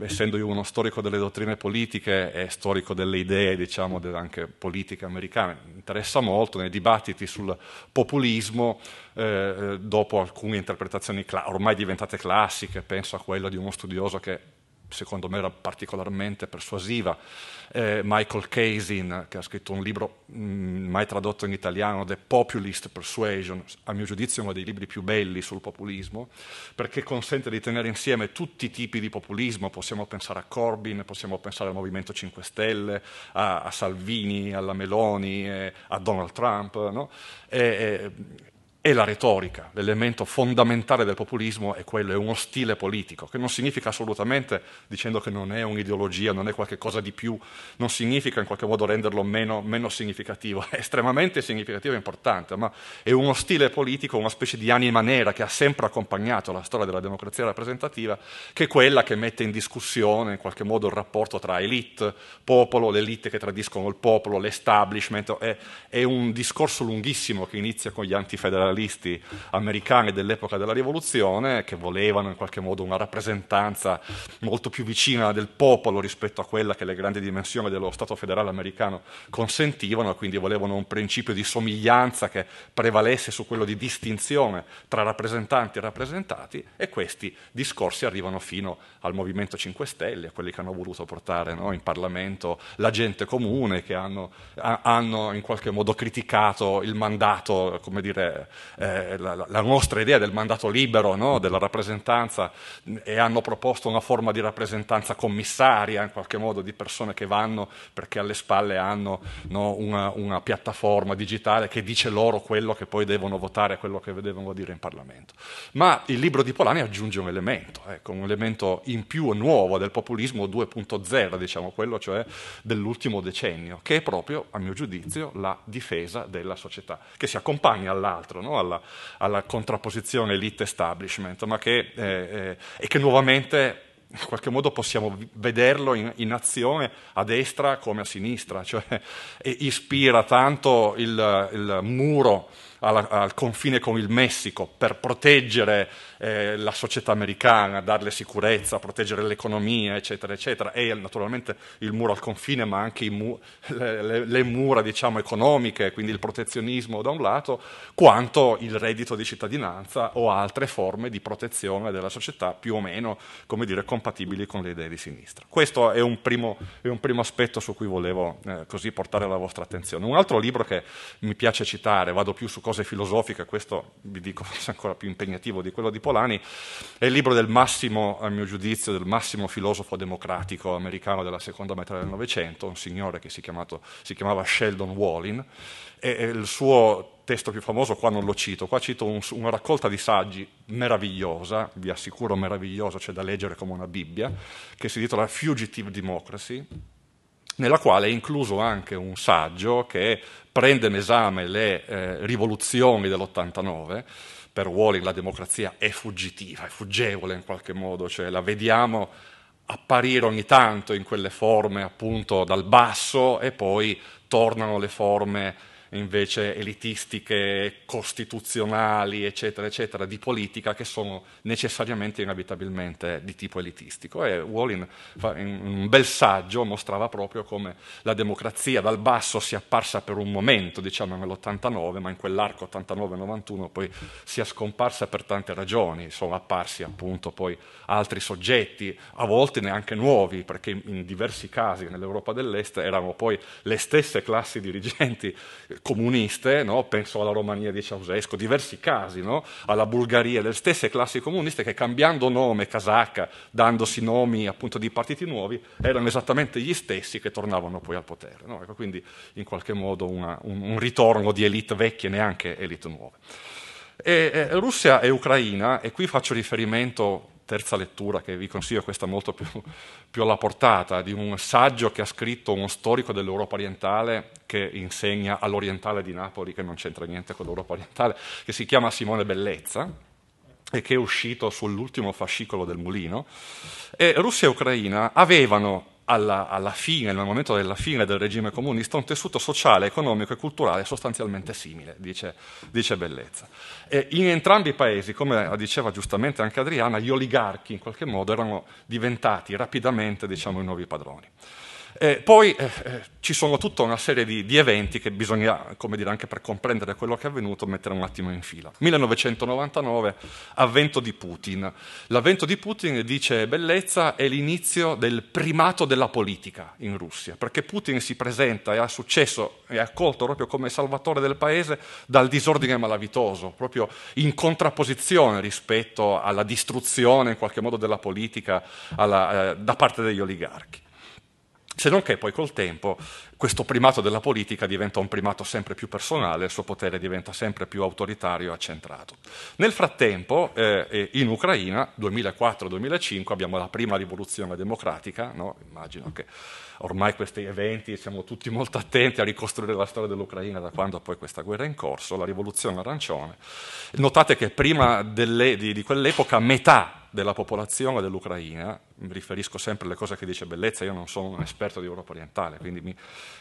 essendo io uno storico delle dottrine politiche e storico delle idee, diciamo, anche politiche americane, mi interessa molto, nei dibattiti sul populismo, eh, dopo alcune interpretazioni ormai diventate classiche, penso a quello di uno studioso che secondo me era particolarmente persuasiva, eh, Michael Casin, che ha scritto un libro mh, mm, mai tradotto in italiano, The Populist Persuasion, a mio giudizio uno dei libri più belli sul populismo, perché consente di tenere insieme tutti i tipi di populismo, possiamo pensare a Corbyn, possiamo pensare al Movimento 5 Stelle, a, a Salvini, alla Meloni, eh, a Donald Trump, no? e, e, la retorica, l'elemento fondamentale del populismo è quello, è uno stile politico, che non significa assolutamente, dicendo che non è un'ideologia, non è qualcosa di più, non significa in qualche modo renderlo meno, meno significativo, è estremamente significativo e importante, ma è uno stile politico, una specie di anima nera che ha sempre accompagnato la storia della democrazia rappresentativa, che è quella che mette in discussione in qualche modo il rapporto tra elite, popolo, le elite che tradiscono il popolo, l'establishment, è, è un discorso lunghissimo che inizia con gli antifederalisti federalisti americani dell'epoca della rivoluzione che volevano in qualche modo una rappresentanza molto più vicina del popolo rispetto a quella che le grandi dimensioni dello Stato federale americano consentivano, quindi volevano un principio di somiglianza che prevalesse su quello di distinzione tra rappresentanti e rappresentati e questi discorsi arrivano fino al Movimento 5 Stelle, a quelli che hanno voluto portare no, in Parlamento la gente comune, che hanno, hanno in qualche modo criticato il mandato, come dire, eh, la, la, nostra idea del mandato libero, no? della rappresentanza, e hanno proposto una forma di rappresentanza commissaria, in qualche modo, di persone che vanno perché alle spalle hanno no, una, una, piattaforma digitale che dice loro quello che poi devono votare, quello che devono dire in Parlamento. Ma il libro di Polani aggiunge un elemento, ecco, un elemento in più nuovo del populismo 2.0, diciamo quello cioè dell'ultimo decennio, che è proprio, a mio giudizio, la difesa della società, che si accompagna all'altro, no? Alla, alla, contrapposizione elite-establishment, ma che, eh, eh, e che nuovamente in qualche modo possiamo vederlo in, in, azione a destra come a sinistra, cioè ispira tanto il, il muro alla, al confine con il Messico per proteggere eh, la società americana, darle sicurezza, proteggere l'economia, eccetera, eccetera, e naturalmente il muro al confine, ma anche mu le, le, le, mura diciamo, economiche, quindi il protezionismo da un lato, quanto il reddito di cittadinanza o altre forme di protezione della società più o meno, dire, compatibili con le idee di sinistra. Questo è un primo, è un primo aspetto su cui volevo eh, così portare la vostra attenzione. Un altro libro che mi piace citare, vado più su cose filosofiche, questo vi dico <laughs> forse ancora più impegnativo di quello di Polani, è il libro del massimo, a mio giudizio, del massimo filosofo democratico americano della seconda metà del Novecento, un signore che si, chiamato, si chiamava Sheldon Wallin, e, il suo testo più famoso, qua non lo cito, qua cito un, una raccolta di saggi meravigliosa, vi assicuro meravigliosa, c'è da leggere come una Bibbia, che si intitola Fugitive Democracy, nella quale è incluso anche un saggio che prende in esame le eh, rivoluzioni dell'89 per Walling la democrazia è fuggitiva, è fuggevole in qualche modo, cioè la vediamo apparire ogni tanto in quelle forme appunto dal basso e poi tornano le forme invece elitistiche, costituzionali, eccetera, eccetera, di politica che sono necessariamente inevitabilmente di tipo elitistico. E Wallin, in un bel saggio, mostrava proprio come la democrazia dal basso sia apparsa per un momento, diciamo nell'89, ma in quell'arco 89-91 poi sia scomparsa per tante ragioni, sono apparsi appunto poi altri soggetti, a volte neanche nuovi, perché in diversi casi nell'Europa dell'Est erano poi le stesse classi dirigenti comuniste, no? penso alla Romania di Ceausescu, diversi casi, no? alla Bulgaria, le stesse classi comuniste che cambiando nome casacca, dandosi nomi appunto di partiti nuovi, erano esattamente gli stessi che tornavano poi al potere. No? Ecco, quindi in qualche modo una, un, un, ritorno di elite vecchie, neanche elite nuove. E, e, Russia e Ucraina, e qui faccio riferimento terza lettura che vi consiglio, questa molto più, più, alla portata, di un saggio che ha scritto uno storico dell'Europa orientale che insegna all'orientale di Napoli, che non c'entra niente con l'Europa orientale, che si chiama Simone Bellezza e che è uscito sull'ultimo fascicolo del Mulino. E Russia e Ucraina avevano alla, alla, fine, nel momento della fine del regime comunista, un tessuto sociale, economico e culturale sostanzialmente simile, dice, dice Bellezza. E in entrambi i paesi, come diceva giustamente anche Adriana, gli oligarchi in qualche modo erano diventati rapidamente diciamo, i nuovi padroni. Eh, poi eh, eh, ci sono tutta una serie di, di eventi che bisogna, come dire, anche per comprendere quello che è avvenuto, mettere un attimo in fila. 1999, avvento di Putin. L'avvento di Putin, dice Bellezza, è l'inizio del primato della politica in Russia, perché Putin si presenta e ha successo, è accolto proprio come salvatore del paese dal disordine malavitoso, proprio in contrapposizione rispetto alla distruzione in qualche modo della politica alla, eh, da parte degli oligarchi. Se non che poi col tempo questo primato della politica diventa un primato sempre più personale, il suo potere diventa sempre più autoritario e accentrato. Nel frattempo, eh, in Ucraina, 2004-2005, abbiamo la prima rivoluzione democratica, no? immagino che ormai questi eventi siamo tutti molto attenti a ricostruire la storia dell'Ucraina da quando poi questa guerra è in corso, la rivoluzione arancione. Notate che prima delle, di, di quell'epoca metà della popolazione dell'Ucraina, mi riferisco sempre alle cose che dice Bellezza, io non sono un esperto di Europa orientale, quindi mi,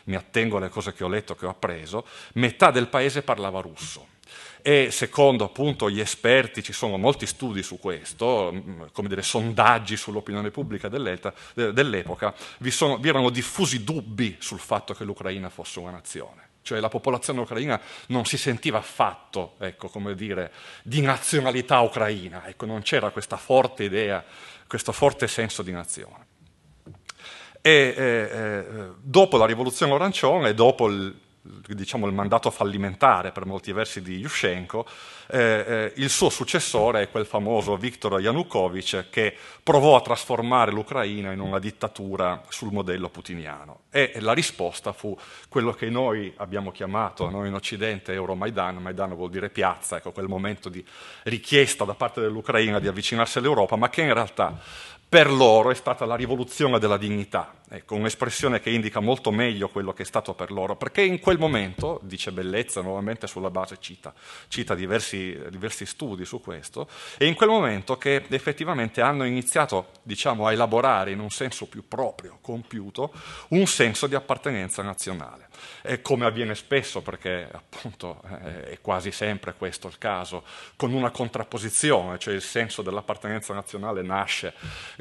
mi attengo alle cose che ho letto, che ho appreso, metà del paese parlava russo e secondo appunto gli esperti ci sono molti studi su questo, mm, come dire sondaggi sull'opinione pubblica dell'epoca, vi, sono, vi erano diffusi dubbi sul fatto che l'Ucraina fosse una nazione cioè la popolazione ucraina non si sentiva affatto, ecco, come dire, di nazionalità ucraina, ecco, non c'era questa forte idea, questo forte senso di nazione. E eh, eh, dopo la rivoluzione arancione, dopo il, diciamo, il mandato fallimentare per molti versi di Yushchenko, eh, eh, il suo successore è quel famoso Viktor Yanukovych che provò a trasformare l'Ucraina in una dittatura sul modello putiniano. E la risposta fu quello che noi abbiamo chiamato, noi in Occidente, Euromaidan, Maidan vuol dire piazza, ecco, quel momento di richiesta da parte dell'Ucraina di avvicinarsi all'Europa, ma che in realtà per loro è stata la rivoluzione della dignità, ecco, un'espressione che indica molto meglio quello che è stato per loro, perché in quel momento, dice Bellezza, nuovamente sulla base cita, cita diversi, diversi, studi su questo, è in quel momento che effettivamente hanno iniziato diciamo, a elaborare in un senso più proprio, compiuto, un senso di appartenenza nazionale. E come avviene spesso, perché appunto eh, è quasi sempre questo il caso, con una contrapposizione, cioè il senso dell'appartenenza nazionale nasce,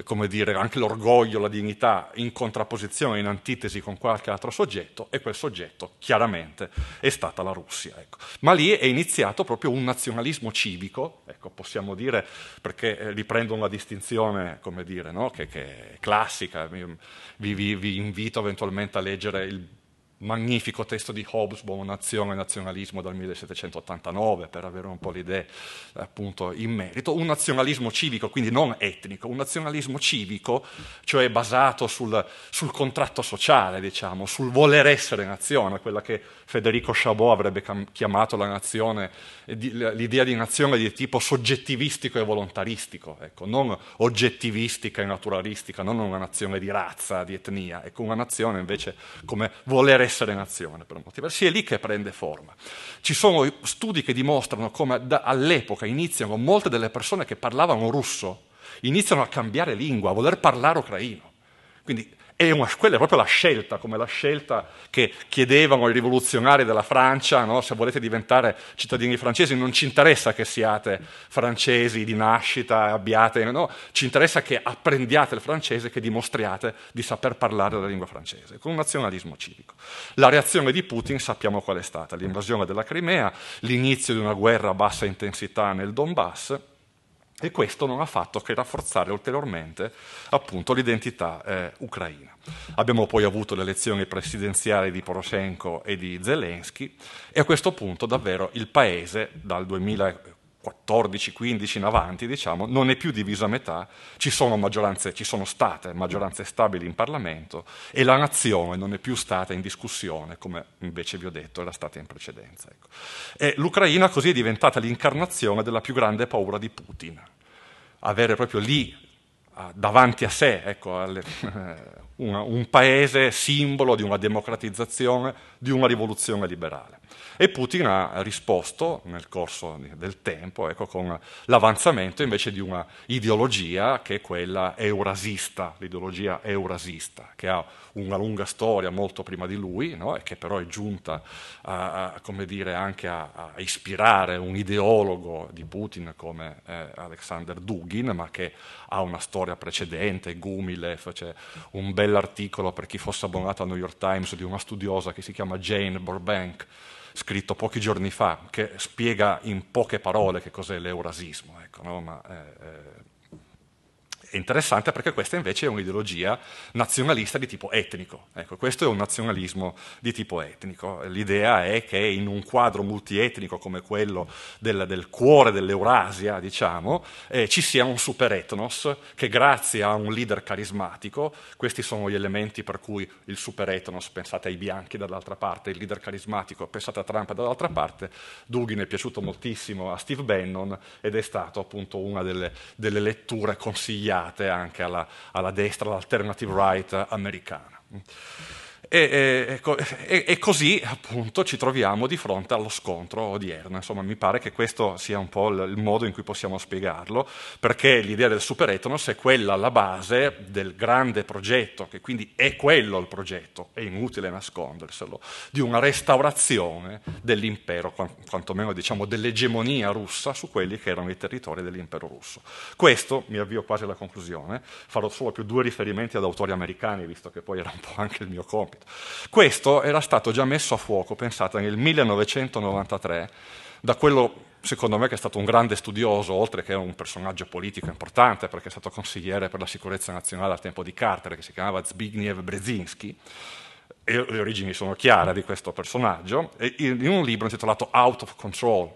come dire, anche l'orgoglio, la dignità, in contrapposizione, in antitesi con qualche altro soggetto, e quel soggetto chiaramente è stata la Russia. Ecco. Ma lì è iniziato proprio un nazionalismo civico, ecco, possiamo dire, perché eh, riprendo una distinzione, come dire, no? che, che, è classica, vi, vi, vi invito eventualmente a leggere il magnifico testo di Hobsbawm, Nazione e nazionalismo dal 1789, per avere un po' l'idea appunto in merito, un nazionalismo civico, quindi non etnico, un nazionalismo civico, cioè basato sul, sul contratto sociale, diciamo, sul voler essere nazione, quella che Federico Chabot avrebbe chiamato la nazione, l'idea di nazione di tipo soggettivistico e volontaristico, ecco, non oggettivistica e naturalistica, non una nazione di razza, di etnia, ecco, una nazione invece come voler essere nazione per molti versi, è lì che prende forma. Ci sono studi che dimostrano come da, all'epoca iniziano molte delle persone che parlavano russo, iniziano a cambiare lingua, a voler parlare ucraino. Quindi una, quella è proprio la scelta, come la scelta che chiedevano i rivoluzionari della Francia, no? se volete diventare cittadini francesi non ci interessa che siate francesi di nascita, abbiate, no? ci interessa che apprendiate il francese, che dimostriate di saper parlare la lingua francese, con un nazionalismo civico. La reazione di Putin sappiamo qual è stata, l'invasione della Crimea, l'inizio di una guerra a bassa intensità nel Donbass, e questo non ha fatto che rafforzare ulteriormente appunto, l'identità eh, ucraina. Abbiamo poi avuto le elezioni presidenziali di Poroshenko e di Zelensky e a questo punto davvero il paese dal 2014 14-15 in avanti, diciamo, non è più diviso a metà, ci sono, ci sono state maggioranze stabili in Parlamento e la nazione non è più stata in discussione, come invece vi ho detto era stata in precedenza. Ecco. E l'Ucraina così è diventata l'incarnazione della più grande paura di Putin, avere proprio lì davanti a sé ecco, alle, una, un paese simbolo di una democratizzazione, di una rivoluzione liberale. E Putin ha risposto nel corso del tempo ecco, con l'avanzamento invece di una ideologia che è quella eurasista, l'ideologia eurasista, che ha una lunga storia molto prima di lui no? e che però è giunta a, a, dire, anche a, a, ispirare un ideologo di Putin come eh, Alexander Dugin, ma che ha una storia precedente, Gumilev, c'è un bell'articolo per chi fosse abbonato al New York Times di una studiosa che si chiama Jane Burbank, scritto pochi giorni fa, che spiega in poche parole che cos'è l'eurasismo. Ecco, no? Ma, eh, eh interessante perché questa invece è un'ideologia nazionalista di tipo etnico. Ecco, questo è un nazionalismo di tipo etnico. L'idea è che in un quadro multietnico come quello del, del cuore dell'Eurasia, diciamo, eh, ci sia un superetnos che grazie a un leader carismatico, questi sono gli elementi per cui il superetnos, pensate ai bianchi dall'altra parte, il leader carismatico, pensate a Trump dall'altra parte, Dugin è piaciuto moltissimo a Steve Bannon ed è stato appunto una delle, delle letture consigliate anche alla, alla destra, all'alternative right americana. E, e, e, così appunto ci troviamo di fronte allo scontro odierno. Insomma, mi pare che questo sia un po' il, modo in cui possiamo spiegarlo, perché l'idea del superetonos è quella alla base del grande progetto, che quindi è quello il progetto, è inutile nasconderselo, di una restaurazione dell'impero, quantomeno diciamo dell'egemonia russa su quelli che erano i territori dell'impero russo. Questo, mi avvio quasi alla conclusione, farò solo più due riferimenti ad autori americani, visto che poi era un po' anche il mio compito compito. Questo era stato già messo a fuoco, pensate, nel 1993 da quello secondo me che è stato un grande studioso, oltre che un personaggio politico importante, perché è stato consigliere per la sicurezza nazionale al tempo di Carter, che si chiamava Zbigniew Brzezinski, e le origini sono chiare di questo personaggio, in un libro intitolato Out of Control,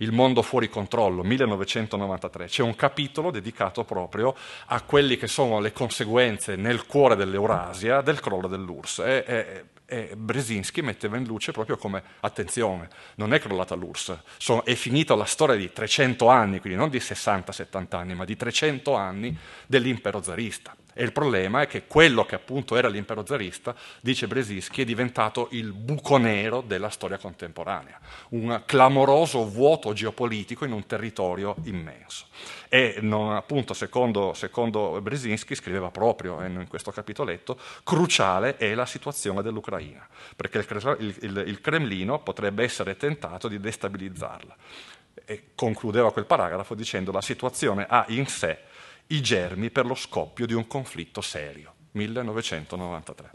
il mondo fuori controllo, 1993. C'è un capitolo dedicato proprio a quelle che sono le conseguenze nel cuore dell'Eurasia del crollo dell'URSS. E, e, e Brzezinski metteva in luce proprio come, attenzione, non è crollata l'URSS, sono, è finita la storia di 300 anni, quindi non di 60-70 anni, ma di 300 anni dell'impero zarista. E il problema è che quello che appunto era l'impero zarista, dice Brzezinski, è diventato il buco nero della storia contemporanea, un clamoroso vuoto geopolitico in un territorio immenso. E non, appunto, secondo, secondo Brzezinski, scriveva proprio in questo capitoletto, cruciale è la situazione dell'Ucraina, perché il, il, il Cremlino potrebbe essere tentato di destabilizzarla. E concludeva quel paragrafo dicendo la situazione ha in sé i germi per lo scoppio di un conflitto serio, 1993.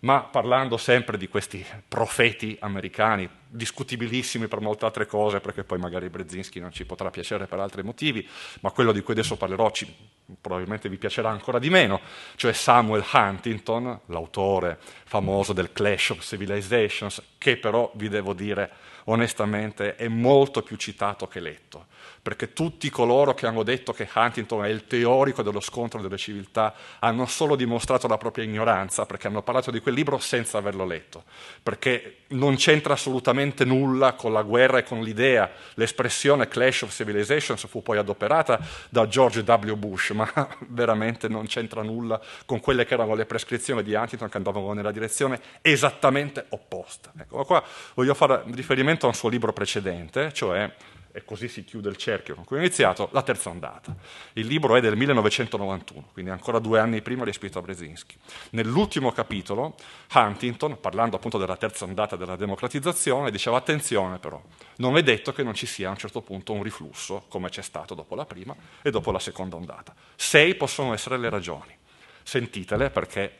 Ma parlando sempre di questi profeti americani, discutibilissimi per molte altre cose, perché poi magari Brzezinski non ci potrà piacere per altri motivi, ma quello di cui adesso parlerò ci, probabilmente vi piacerà ancora di meno, cioè Samuel Huntington, l'autore famoso del Clash of Civilizations, che però vi devo dire onestamente è molto più citato che letto perché tutti coloro che hanno detto che Huntington è il teorico dello scontro delle civiltà hanno solo dimostrato la propria ignoranza, perché hanno parlato di quel libro senza averlo letto, perché non c'entra assolutamente nulla con la guerra e con l'idea. L'espressione Clash of Civilizations fu poi adoperata da George W. Bush, ma <laughs> veramente non c'entra nulla con quelle che erano le prescrizioni di Huntington che andavano nella direzione esattamente opposta. Ecco, qua voglio fare riferimento a un suo libro precedente, cioè e così si chiude il cerchio con cui ho iniziato, la terza ondata. Il libro è del 1991, quindi ancora due anni prima rispetto a Brzezinski. Nell'ultimo capitolo, Huntington, parlando appunto della terza ondata della democratizzazione, diceva attenzione però, non è detto che non ci sia a un certo punto un riflusso, come c'è stato dopo la prima e dopo la seconda ondata. Sei possono essere le ragioni. Sentitele perché,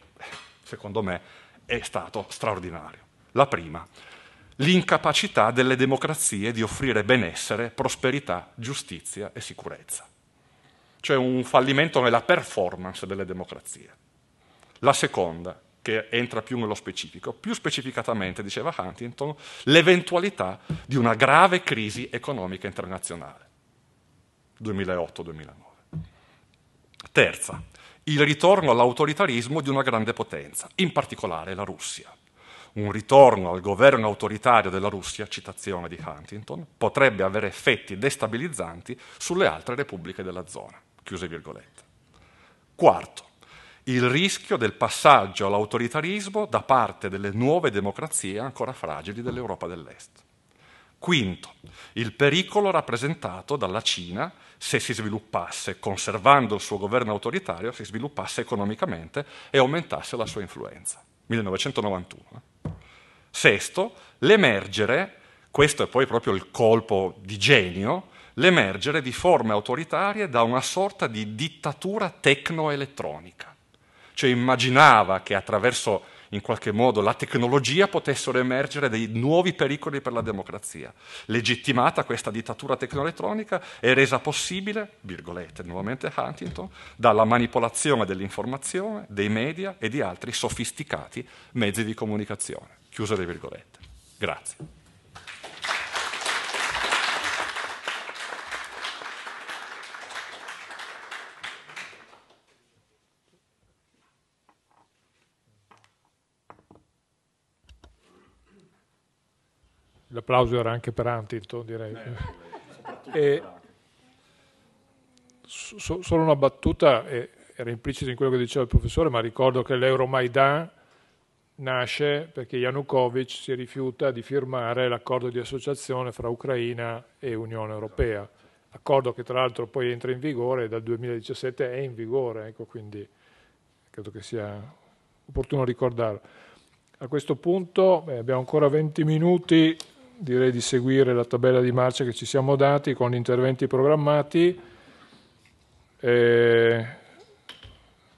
secondo me, è stato straordinario. La prima, l'incapacità delle democrazie di offrire benessere, prosperità, giustizia e sicurezza. Cioè un fallimento nella performance delle democrazie. La seconda, che entra più nello specifico, più specificatamente, diceva Huntington, l'eventualità di una grave crisi economica internazionale. 2008-2009. Terza, il ritorno all'autoritarismo di una grande potenza, in particolare la Russia un ritorno al governo autoritario della Russia, citazione di Huntington, potrebbe avere effetti destabilizzanti sulle altre repubbliche della zona. Chiuse virgolette. Quarto, il rischio del passaggio all'autoritarismo da parte delle nuove democrazie ancora fragili dell'Europa dell'Est. Quinto, il pericolo rappresentato dalla Cina se si sviluppasse, conservando il suo governo autoritario, si sviluppasse economicamente e aumentasse la sua influenza. 1991. Sesto, l'emergere, questo è poi proprio il colpo di genio, l'emergere di forme autoritarie da una sorta di dittatura tecnoelettronica. Cioè immaginava che attraverso in qualche modo la tecnologia potessero emergere dei nuovi pericoli per la democrazia. Legittimata questa dittatura tecnoelettronica è resa possibile, virgolette, nuovamente Huntington, dalla manipolazione dell'informazione, dei media e di altri sofisticati mezzi di comunicazione. Chiuse le virgolette. Grazie. L'applauso era anche per Huntington, direi. E, so, solo una battuta, eh, era implicita in quello che diceva il professore, ma ricordo che l'Euromaidan nasce perché Yanukovych si rifiuta di firmare l'accordo di associazione fra Ucraina e Unione Europea, accordo che tra l'altro poi entra in vigore dal 2017 è in vigore, ecco, quindi credo che sia opportuno ricordarlo. A questo punto beh, abbiamo ancora 20 minuti direi di seguire la tabella di marcia che ci siamo dati con gli interventi programmati. Eh,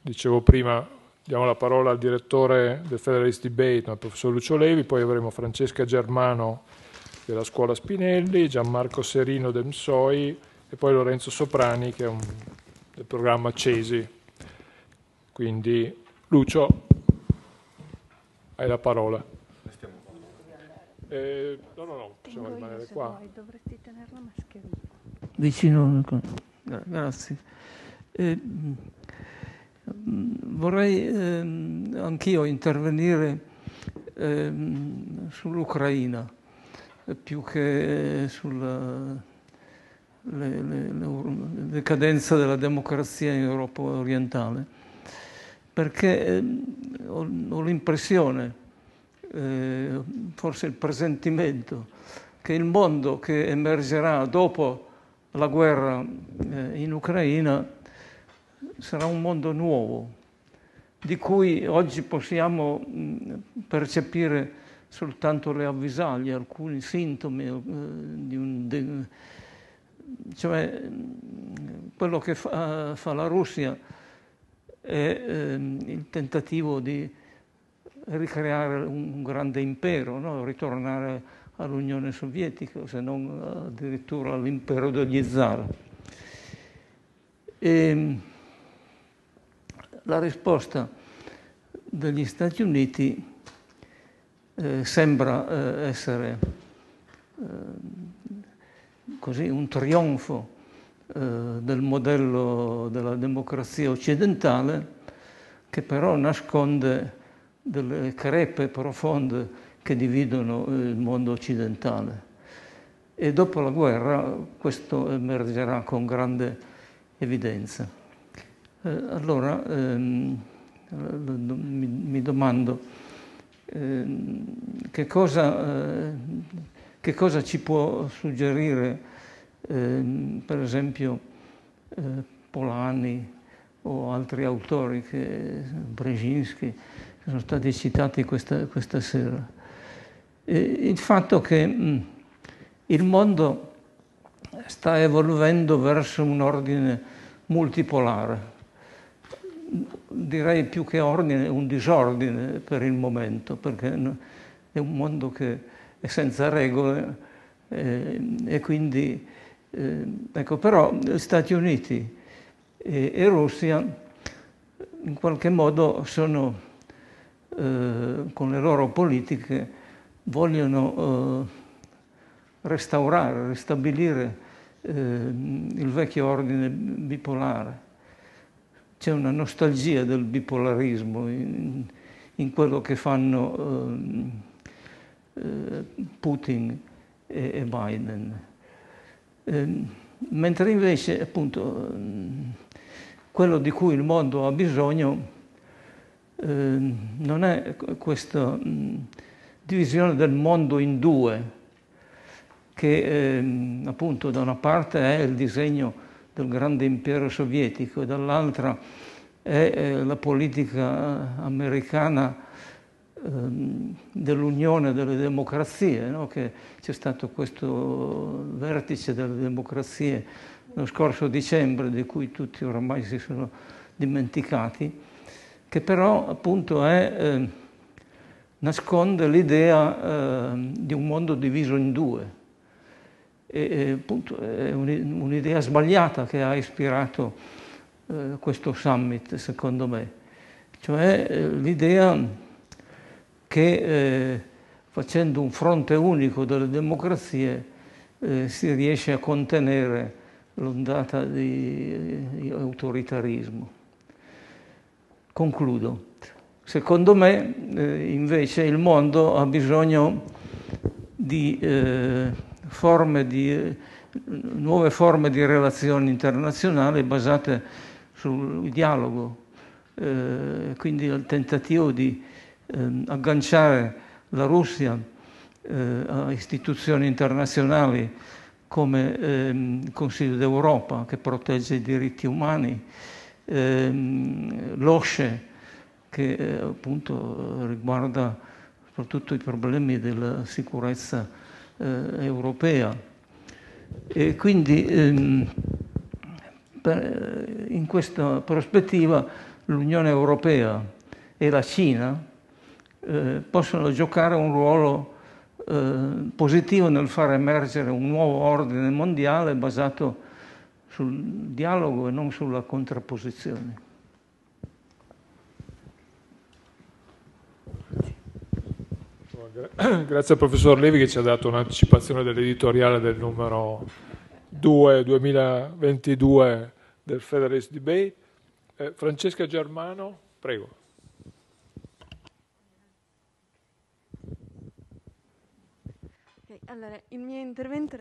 dicevo prima, diamo la parola al direttore del Federalist Debate, al professor Lucio Levi, poi avremo Francesca Germano della Scuola Spinelli, Gianmarco Serino del MSOI e poi Lorenzo Soprani che è un, del programma CESI. Quindi Lucio, hai la parola. Eh, no, no, no, possiamo rimanere qua. Vuoi, dovresti tenere la mascherina. Vicino, grazie. Eh, vorrei eh, anch'io intervenire ehm, sull'Ucraina, più che sulla le, le, le, decadenza della democrazia in Europa orientale, perché ehm, ho, ho l'impressione eh, forse il presentimento che il mondo che emergerà dopo la guerra eh, in Ucraina sarà un mondo nuovo, di cui oggi possiamo mh, percepire soltanto le avvisaglie, alcuni sintomi eh, di un... De, cioè quello che fa, fa la Russia è eh, il tentativo di ricreare un grande impero, no? ritornare all'Unione Sovietica, se non addirittura all'impero degli zar. E la risposta degli Stati Uniti eh, sembra eh, essere eh, così un trionfo eh, del modello della democrazia occidentale che però nasconde delle crepe profonde che dividono il mondo occidentale. E dopo la guerra questo emergerà con grande evidenza. Eh, allora ehm, mi, mi, domando ehm, che, cosa, eh, che, cosa, ci può suggerire ehm, per esempio eh, Polani o altri autori, che, Brzezinski, sono stati citati questa, questa sera. E il fatto che mh, il mondo sta evolvendo verso un ordine multipolare, direi più che ordine, un disordine per il momento, perché è un mondo che è senza regole eh, e quindi, eh, ecco, però Stati Uniti e, e Russia in qualche modo sono eh, con le loro politiche vogliono eh, restaurare, ristabilire eh, il vecchio ordine bipolare. C'è una nostalgia del bipolarismo in, in quello che fanno eh, eh, Putin e, e Biden. mentre invece appunto quello di cui il mondo ha bisogno Ehm, non è questa mh, divisione del mondo in due, che eh, appunto da una parte è il disegno del grande impero sovietico dall'altra è eh, la politica americana eh, dell'unione delle democrazie, no? che c'è stato questo vertice delle democrazie lo scorso dicembre di cui tutti oramai si sono dimenticati che però appunto è eh, nasconde l'idea eh, di un mondo diviso in due. E, appunto, è un'idea sbagliata che ha ispirato eh, questo summit, secondo me, cioè eh, l'idea che eh, facendo un fronte unico delle democrazie eh, si riesce a contenere l'ondata di, di autoritarismo. Concludo. Secondo me, eh, invece, il mondo ha bisogno di, forme di eh, nuove forme di relazioni internazionali basate sul dialogo, eh, quindi il tentativo di ehm, agganciare la Russia eh, a istituzioni internazionali come ehm, il Consiglio d'Europa che protegge i diritti umani, ehm, l'OSCE che eh, appunto riguarda soprattutto i problemi della sicurezza eh, europea. E quindi ehm, per, in questa prospettiva l'Unione Europea e la Cina eh, possono giocare un ruolo eh, positivo nel far emergere un nuovo ordine mondiale basato sul dialogo e non sulla contrapposizione. <clears throat> Grazie al professor Levi che ci ha dato un'anticipazione dell'editoriale del numero 2 2022 del Federalist Debate. Eh, Francesca Germano, prego. Allora, il mio intervento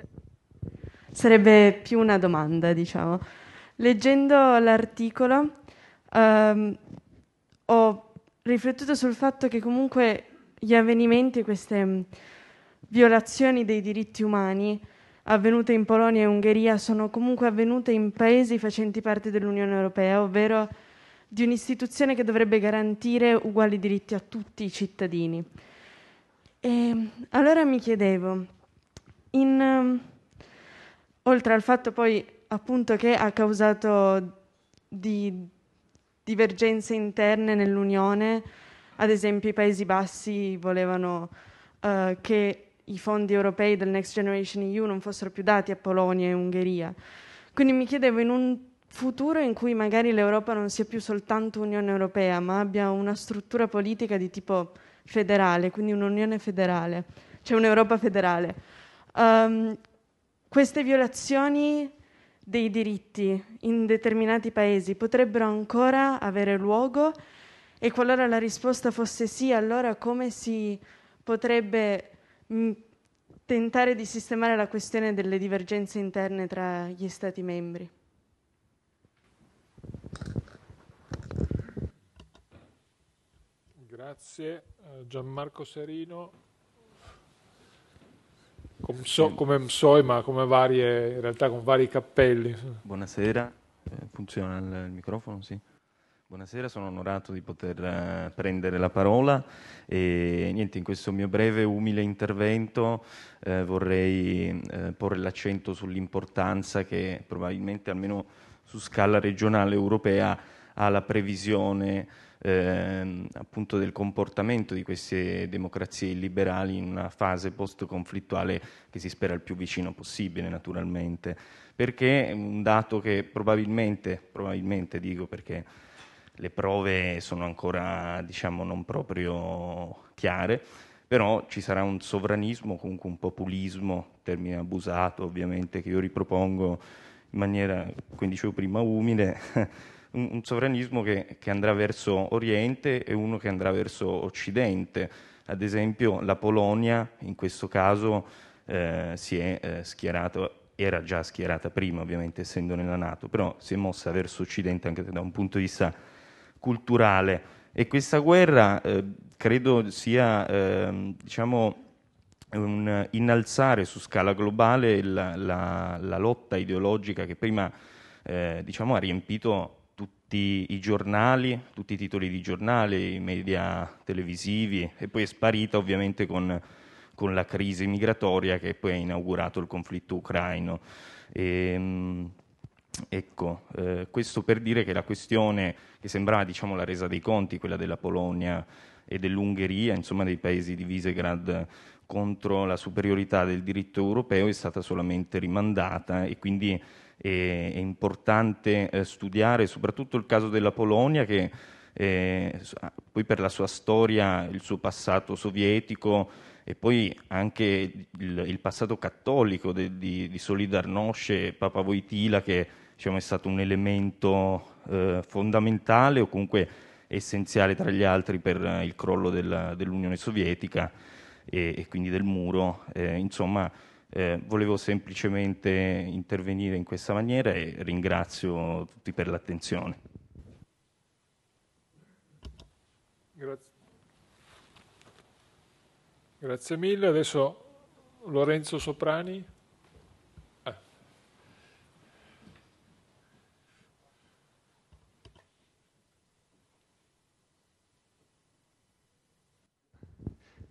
sarebbe più una domanda, diciamo. Leggendo l'articolo um, ho riflettuto sul fatto che comunque gli avvenimenti, queste mm, violazioni dei diritti umani avvenute in Polonia e Ungheria sono comunque avvenute in paesi facenti parte dell'Unione Europea, ovvero di un'istituzione che dovrebbe garantire uguali diritti a tutti i cittadini. E allora mi chiedevo, in, um, oltre al fatto poi appunto che ha causato di divergenze interne nell'Unione, ad esempio i Paesi Bassi volevano uh, che i fondi europei del Next Generation EU non fossero più dati a Polonia e Ungheria. Quindi mi chiedevo in un futuro in cui magari l'Europa non sia più soltanto Unione Europea, ma abbia una struttura politica di tipo federale, quindi un'Unione federale, cioè un'Europa federale. Um, queste violazioni dei diritti in determinati paesi potrebbero ancora avere luogo e qualora la risposta fosse sì, allora come si potrebbe mh, tentare di sistemare la questione delle divergenze interne tra gli Stati membri? Grazie. Eh, Gianmarco Serino. Come, so, come MSOI, ma come varie, in realtà con vari cappelli. Buonasera, eh, funziona il, il microfono? Sì. Buonasera, sono onorato di poter uh, prendere la parola e niente, in questo mio breve, umile intervento uh, vorrei uh, porre l'accento sull'importanza che probabilmente almeno su scala regionale europea ha la previsione ehm, appunto del comportamento di queste democrazie illiberali in una fase post-conflittuale che si spera il più vicino possibile naturalmente, perché è un dato che probabilmente, probabilmente dico perché le prove sono ancora diciamo, non proprio chiare, però ci sarà un sovranismo, comunque un populismo, termine abusato ovviamente, che io ripropongo in maniera, come dicevo prima, umile, <laughs> un, un sovranismo che, che, andrà verso Oriente e uno che andrà verso Occidente. Ad esempio la Polonia in questo caso eh, si è eh, schierata era già schierata prima, ovviamente essendo nella Nato, però si è mossa verso Occidente anche da un punto di vista culturale e questa guerra eh, credo sia eh, diciamo, un innalzare su scala globale la, la, la lotta ideologica che prima eh, diciamo, ha riempito tutti i giornali, tutti i titoli di giornali, i media televisivi e poi è sparita ovviamente con, con la crisi migratoria che poi ha inaugurato il conflitto ucraino. E, ehm, Ecco, eh, questo per dire che la questione che sembrava diciamo, la resa dei conti, quella della Polonia e dell'Ungheria, insomma dei paesi di Visegrad contro la superiorità del diritto europeo è stata solamente rimandata e quindi è, è importante eh, studiare soprattutto il caso della Polonia che eh, poi per la sua storia, il suo passato sovietico e poi anche il, il passato cattolico de, di, di Solidarnosce e Papa Wojtyla che diciamo, è stato un elemento eh, fondamentale o comunque essenziale tra gli altri per il crollo della, dell'Unione Sovietica e, e, quindi del muro. Eh, insomma, eh, volevo semplicemente intervenire in questa maniera e ringrazio tutti per l'attenzione. Grazie. Grazie mille. Adesso Lorenzo Soprani.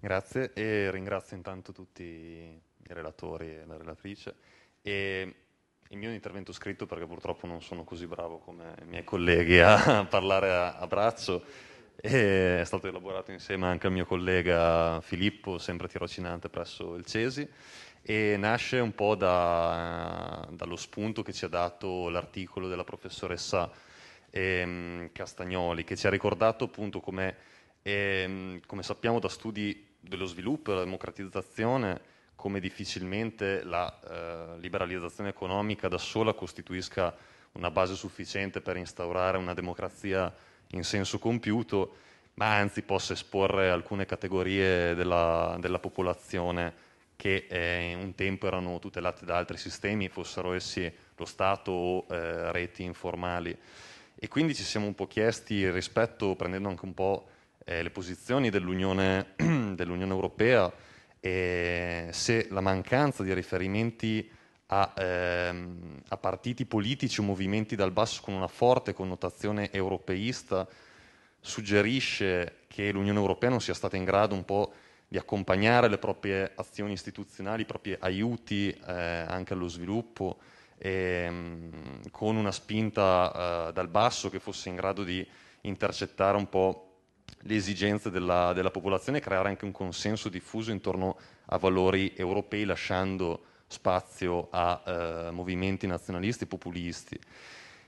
Grazie e ringrazio intanto tutti i relatori e la relatrice. E il mio intervento scritto perché purtroppo non sono così bravo come i miei colleghi a <laughs> parlare a, a braccio e è stato elaborato insieme anche al mio collega Filippo, sempre tirocinante presso il Cesi, e nasce un po' da, dallo spunto che ci ha dato l'articolo della professoressa ehm, Castagnoli, che ci ha ricordato appunto come, ehm, come sappiamo da studi dello sviluppo e della democratizzazione, come difficilmente la eh, liberalizzazione economica da sola costituisca una base sufficiente per instaurare una democrazia in senso compiuto, ma anzi possa esporre alcune categorie della, della popolazione che eh, un tempo erano tutelate da altri sistemi, fossero essi lo Stato o eh, reti informali. E quindi ci siamo un po' chiesti rispetto, prendendo anche un po' eh, le posizioni dell'Unione, <clears throat> dell'Unione Europea, se la mancanza di riferimenti a, ehm, a, partiti politici o movimenti dal basso con una forte connotazione europeista suggerisce che l'Unione Europea non sia stata in grado un po' di accompagnare le proprie azioni istituzionali, i propri aiuti eh, anche allo sviluppo, ehm, con una spinta eh, dal basso che fosse in grado di intercettare un po' le esigenze della, della popolazione e creare anche un consenso diffuso intorno a valori europei, lasciando spazio a eh, movimenti nazionalisti populisti.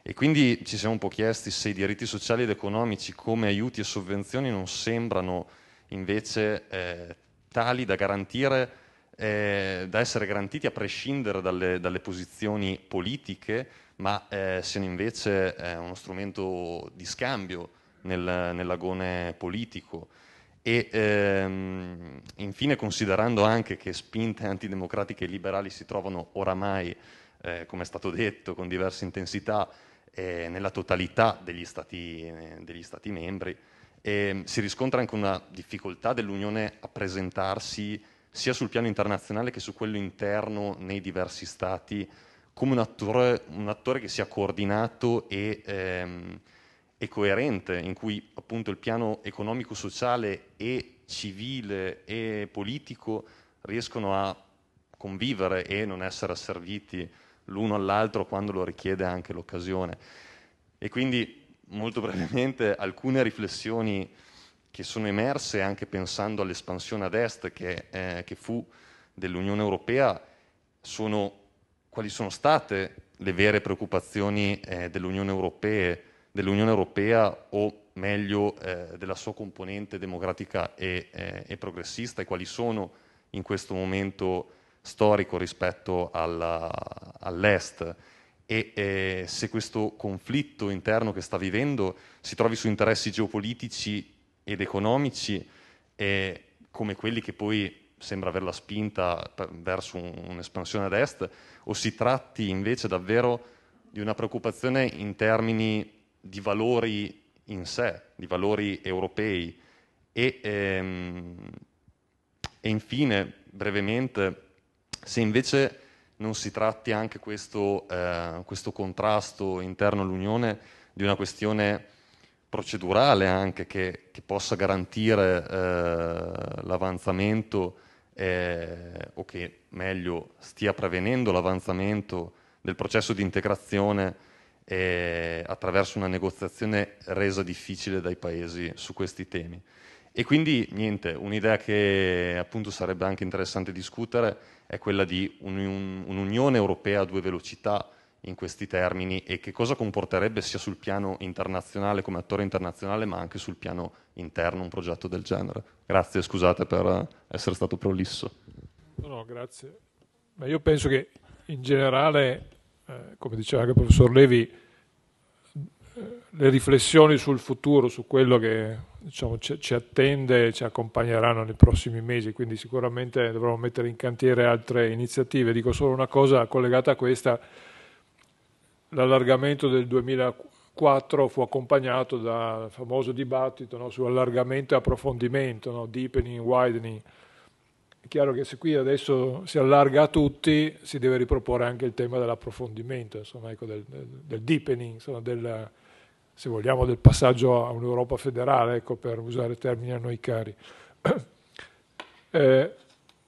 E quindi ci siamo un po' chiesti se i diritti sociali ed economici come aiuti e sovvenzioni non sembrano invece eh, tali da garantire, eh, da essere garantiti a prescindere dalle, dalle posizioni politiche, ma eh, siano invece eh, uno strumento di scambio nel, nell'agone politico. E ehm, infine considerando anche che spinte antidemocratiche e liberali si trovano oramai, eh, come è stato detto, con diverse intensità eh, nella totalità degli stati, eh, degli stati membri, ehm, si riscontra anche una difficoltà dell'Unione a presentarsi sia sul piano internazionale che su quello interno nei diversi stati come un attore, un attore che sia coordinato e ehm, e coerente in cui appunto il piano economico-sociale e civile e politico riescono a convivere e non essere asserviti l'uno all'altro quando lo richiede anche l'occasione. E quindi molto <laughs> brevemente alcune riflessioni che sono emerse anche pensando all'espansione ad est che, eh, che fu dell'Unione Europea sono quali sono state le vere preoccupazioni eh, dell'Unione Europea dell'Unione Europea o meglio eh, della sua componente democratica e, eh, e, progressista? E quali sono in questo momento storico rispetto alla, all'Est? E eh, se questo conflitto interno che sta vivendo si trovi su interessi geopolitici ed economici come quelli che poi sembra averla spinta verso un'espansione ad est o si tratti invece davvero di una preoccupazione in termini di valori in sé, di valori europei. E, ehm, e infine, brevemente, se invece non si tratti anche questo, eh, questo contrasto interno all'Unione di una questione procedurale anche che, che possa garantire eh, l'avanzamento eh, o che meglio stia prevenendo l'avanzamento del processo di integrazione eh, attraverso una negoziazione resa difficile dai paesi su questi temi. E quindi niente, un'idea che appunto sarebbe anche interessante discutere è quella di un'Unione Europea a due velocità in questi termini e che cosa comporterebbe sia sul piano internazionale come attore internazionale ma anche sul piano interno un progetto del genere. Grazie, scusate per essere stato prolisso. No, grazie. Ma io penso che in generale, eh, come diceva anche il professor Levi, eh, le riflessioni sul futuro, su quello che diciamo, ci, ci, attende, ci accompagneranno nei prossimi mesi, quindi sicuramente dovremo mettere in cantiere altre iniziative. Dico solo una cosa collegata a questa, l'allargamento del 2004 fu accompagnato dal famoso dibattito no, su allargamento e approfondimento, no, deepening, widening è chiaro che se qui adesso si allarga a tutti, si deve riproporre anche il tema dell'approfondimento, ecco, del, del, deepening, insomma, del, se vogliamo, del passaggio a un'Europa federale, ecco, per usare termini a noi cari. <clears throat> Eh,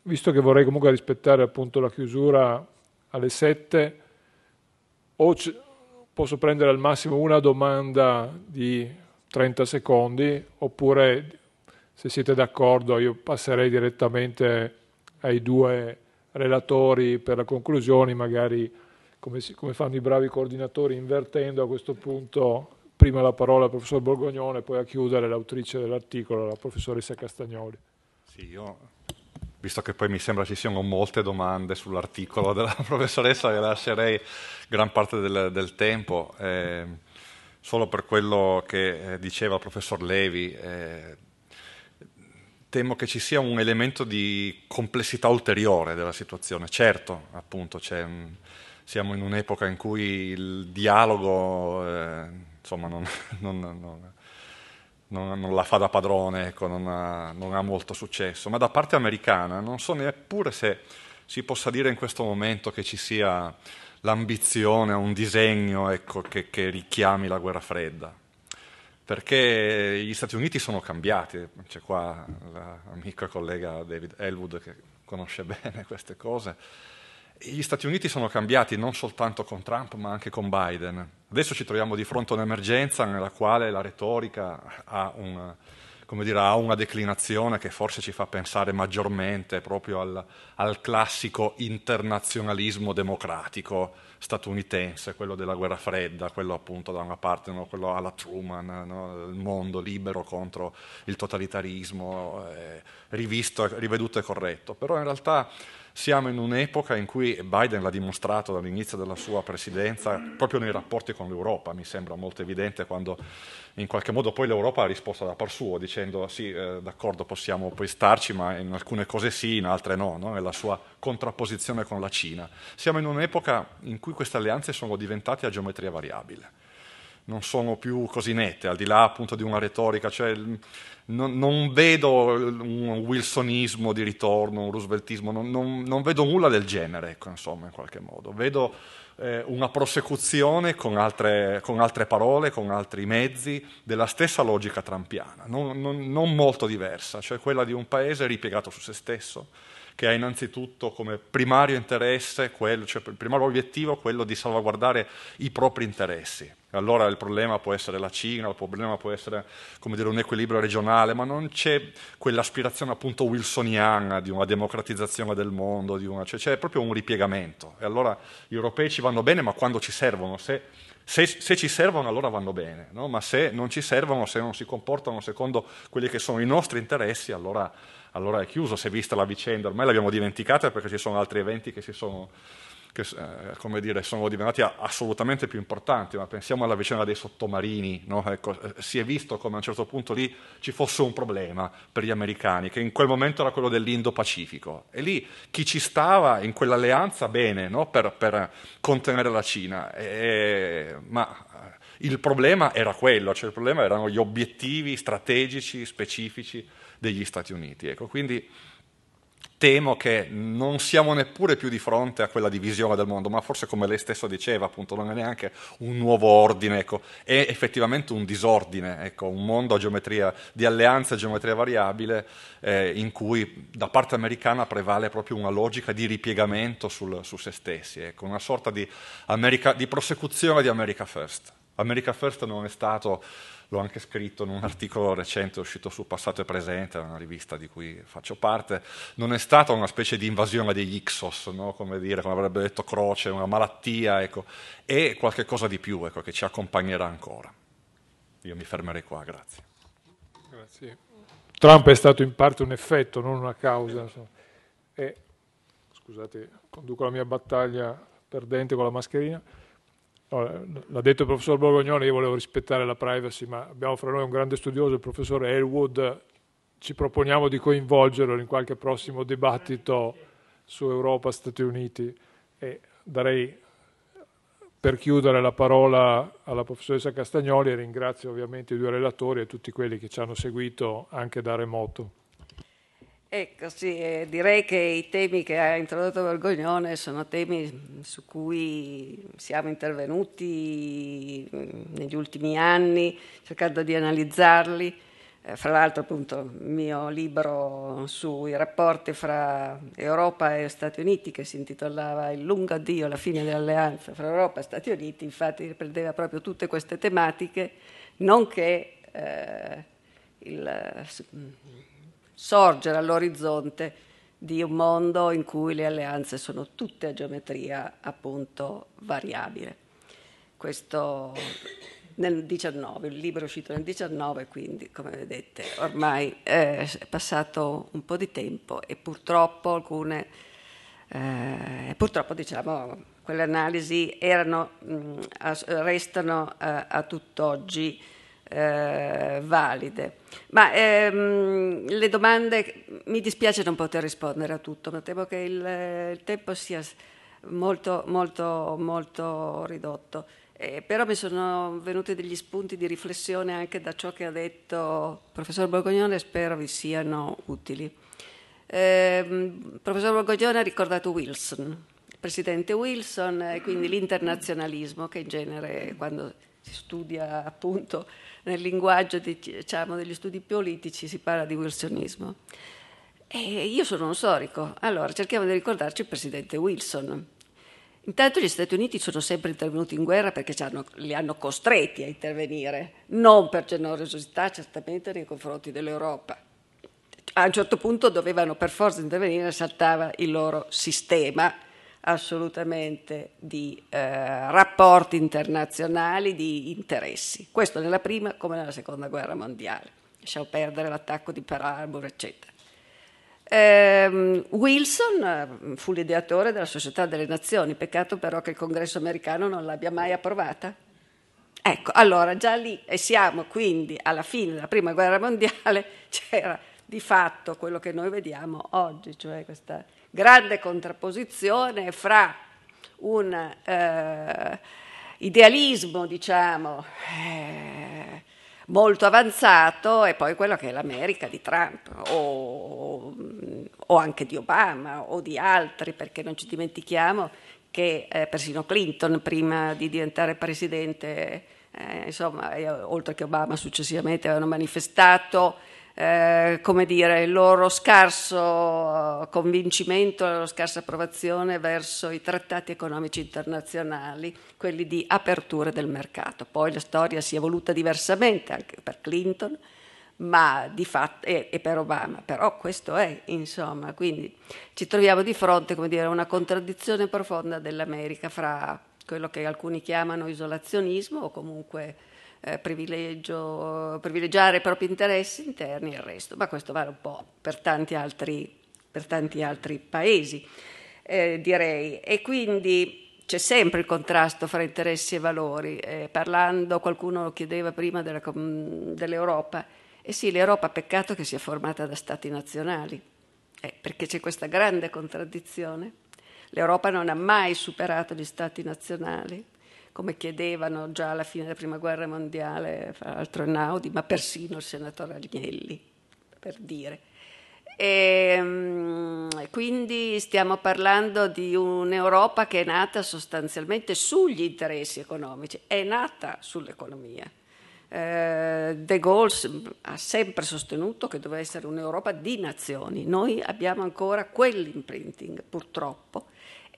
visto che vorrei comunque rispettare appunto la chiusura alle 7, o posso prendere al massimo una domanda di 30 secondi, oppure se siete d'accordo io passerei direttamente ai due relatori per le conclusioni, magari come, si, come fanno i bravi coordinatori, invertendo a questo punto prima la parola al professor Borgognone, poi a chiudere l'autrice dell'articolo, la professoressa Castagnoli. Sì, io, visto che poi mi sembra ci siano molte domande sull'articolo della <laughs> professoressa, le lascerei gran parte del, del tempo. Eh, solo per quello che eh, diceva il professor Levi, eh, temo che ci sia un elemento di complessità ulteriore della situazione. Certo, appunto, un, siamo in un'epoca in cui il dialogo eh, insomma, <laughs> non, non, non, non, la fa da padrone, ecco, non, ha, non, ha, molto successo, ma da parte americana non so neppure se si possa dire in questo momento che ci sia l'ambizione, un disegno ecco, che, che richiami la guerra fredda perché gli Stati Uniti sono cambiati, c'è qua l'amico e collega David Elwood che conosce <laughs> bene queste cose, gli Stati Uniti sono cambiati non soltanto con Trump ma anche con Biden. Adesso ci troviamo di fronte a un'emergenza nella quale la retorica ha, un, dire, ha una declinazione che forse ci fa pensare maggiormente proprio al, al classico internazionalismo democratico statunitense, quello della guerra fredda, quello appunto da una parte, no, quello alla Truman, no, il mondo libero contro il totalitarismo, eh, rivisto, riveduto e corretto. Però in realtà siamo in un'epoca in cui Biden l'ha dimostrato dall'inizio della sua presidenza, proprio nei rapporti con l'Europa, mi sembra molto evidente quando in qualche modo poi l'Europa ha risposto da par suo, dicendo sì, eh, d'accordo, possiamo poi starci, ma in alcune cose sì, in altre no, no, nella sua contrapposizione con la Cina. Siamo in un'epoca in cui queste alleanze sono diventate a geometria variabile non sono più così nette, al di là appunto di una retorica, cioè non, non vedo un wilsonismo di ritorno, un rooseveltismo, non, non, non vedo nulla del genere, ecco, insomma, in qualche modo. Vedo eh, una prosecuzione con altre, con altre, parole, con altri mezzi, della stessa logica trampiana, non molto diversa, cioè quella di un paese ripiegato su se stesso, che ha innanzitutto come primario interesse, quello, cioè primario obiettivo quello di salvaguardare i propri interessi. Allora il problema può essere la Cina, il problema può essere dire, un equilibrio regionale, ma non c'è quell'aspirazione appunto wilsoniana di una democratizzazione del mondo, una, cioè c'è proprio un ripiegamento. E allora gli europei ci vanno bene, ma quando ci servono, se, se, se ci servono allora vanno bene, no? ma se non ci servono, se non si comportano secondo quelli che sono i nostri interessi, allora allora è chiuso, se vista la vicenda, ormai l'abbiamo dimenticata perché ci sono altri eventi che, sono, che eh, dire, sono, diventati assolutamente più importanti, ma pensiamo alla vicenda dei sottomarini, no? ecco, eh, si è visto come a un certo punto lì ci fosse un problema per gli americani, che in quel momento era quello dell'Indo-Pacifico, e lì chi ci stava in quell'alleanza bene no? per, per, contenere la Cina, e, ma eh, il problema era quello, cioè il problema erano gli obiettivi strategici, specifici, degli Stati Uniti. Ecco, quindi temo che non siamo neppure più di fronte a quella divisione del mondo, ma forse come lei stesso diceva, appunto, non è neanche un nuovo ordine, ecco, è effettivamente un disordine, ecco, un mondo a geometria, di alleanza a geometria variabile eh, in cui da parte americana prevale proprio una logica di ripiegamento sul, su se stessi, ecco, una sorta di, America, di prosecuzione di America First. America First non è stato, l'ho anche scritto in un <laughs> articolo recente uscito su Passato e Presente, una rivista di cui faccio parte, non è stata una specie di invasione degli Ixos, no? come, dire, come avrebbe detto Croce, una malattia, ecco, è qualcosa di più ecco, che ci accompagnerà ancora. Io mi fermerei qua, grazie. Grazie. Trump è stato in parte un effetto, non una causa. E, scusate, conduco la mia battaglia perdente con la mascherina. L'ha detto il professor Borgognone, io volevo rispettare la privacy, ma abbiamo fra noi un grande studioso, il professor Elwood, ci proponiamo di coinvolgerlo in qualche prossimo dibattito su Europa, Stati Uniti e darei per chiudere la parola alla professoressa Castagnoli e ringrazio ovviamente i due relatori e tutti quelli che ci hanno seguito anche da remoto. Ecco, sì, eh, direi che i temi che ha introdotto Vergognone sono temi su cui siamo intervenuti mm, negli ultimi anni, cercando di analizzarli. Eh, fra l'altro, appunto, il mio libro sui rapporti fra Europa e Stati Uniti, che si intitolava Il lungo addio, la fine dell'alleanza fra Europa e Stati Uniti, infatti riprendeva proprio tutte queste tematiche, nonché eh, il sorgere all'orizzonte di un mondo in cui le alleanze sono tutte a geometria appunto variabile. Questo nel 19, il libro è uscito nel 19, quindi come vedete ormai è passato un po' di tempo e purtroppo alcune, eh, purtroppo diciamo, quelle analisi erano, mh, restano eh, a tutt'oggi eh, valide. Ma ehm, le domande, mi dispiace non poter rispondere a tutto, ma temo che il, il tempo sia molto, molto, molto ridotto. Eh, però mi sono venuti degli spunti di riflessione anche da ciò che ha detto il professor Borgognone e spero vi siano utili. Eh, il professor Borgognone ha ricordato Wilson, il presidente Wilson e quindi l'internazionalismo che in genere quando studia appunto nel linguaggio di, diciamo, degli studi politici si parla di wilsonismo. E io sono uno storico, allora cerchiamo di ricordarci il presidente Wilson. Intanto gli Stati Uniti sono sempre intervenuti in guerra perché hanno, li hanno costretti a intervenire, non per generosità certamente nei confronti dell'Europa. A un certo punto dovevano per forza intervenire, saltava il loro sistema assolutamente di eh, rapporti internazionali, di interessi. Questo nella prima come nella seconda guerra mondiale. Lasciamo perdere l'attacco di Pearl Harbor, eccetera. Eh, Wilson eh, fu l'ideatore della Società delle Nazioni, peccato però che il congresso americano non l'abbia mai approvata. Ecco, allora già lì, e siamo quindi alla fine della prima guerra mondiale, <laughs> c'era di fatto quello che noi vediamo oggi, cioè questa grande contrapposizione fra un eh, idealismo, diciamo, eh, molto avanzato e poi quello che è l'America di Trump o, o, anche di Obama o di altri, perché non ci dimentichiamo che eh, persino Clinton prima di diventare presidente, eh, insomma, oltre che Obama successivamente avevano manifestato eh, come dire, il loro scarso convincimento, la loro scarsa approvazione verso i trattati economici internazionali, quelli di apertura del mercato. Poi la storia si è evoluta diversamente anche per Clinton fatto, e, e, per Obama, però questo è, insomma, quindi ci troviamo di fronte, a una contraddizione profonda dell'America fra quello che alcuni chiamano isolazionismo o comunque eh, privilegiare i propri interessi interni e il resto, ma questo vale un po' per tanti altri, per tanti altri paesi, eh, direi. E quindi c'è sempre il contrasto fra interessi e valori. Eh, parlando, qualcuno chiedeva prima della, dell'Europa, e sì, l'Europa peccato che sia formata da stati nazionali, eh, perché c'è questa grande contraddizione. L'Europa non ha mai superato gli stati nazionali, come chiedevano già alla fine della prima guerra mondiale, fra l'altro Naudi, ma persino il senatore Agnelli, per dire. E, ehm, quindi stiamo parlando di un'Europa che è nata sostanzialmente sugli interessi economici, è nata sull'economia. Eh, De Gaulle ha sempre sostenuto che doveva essere un'Europa di nazioni. Noi abbiamo ancora quell'imprinting, purtroppo,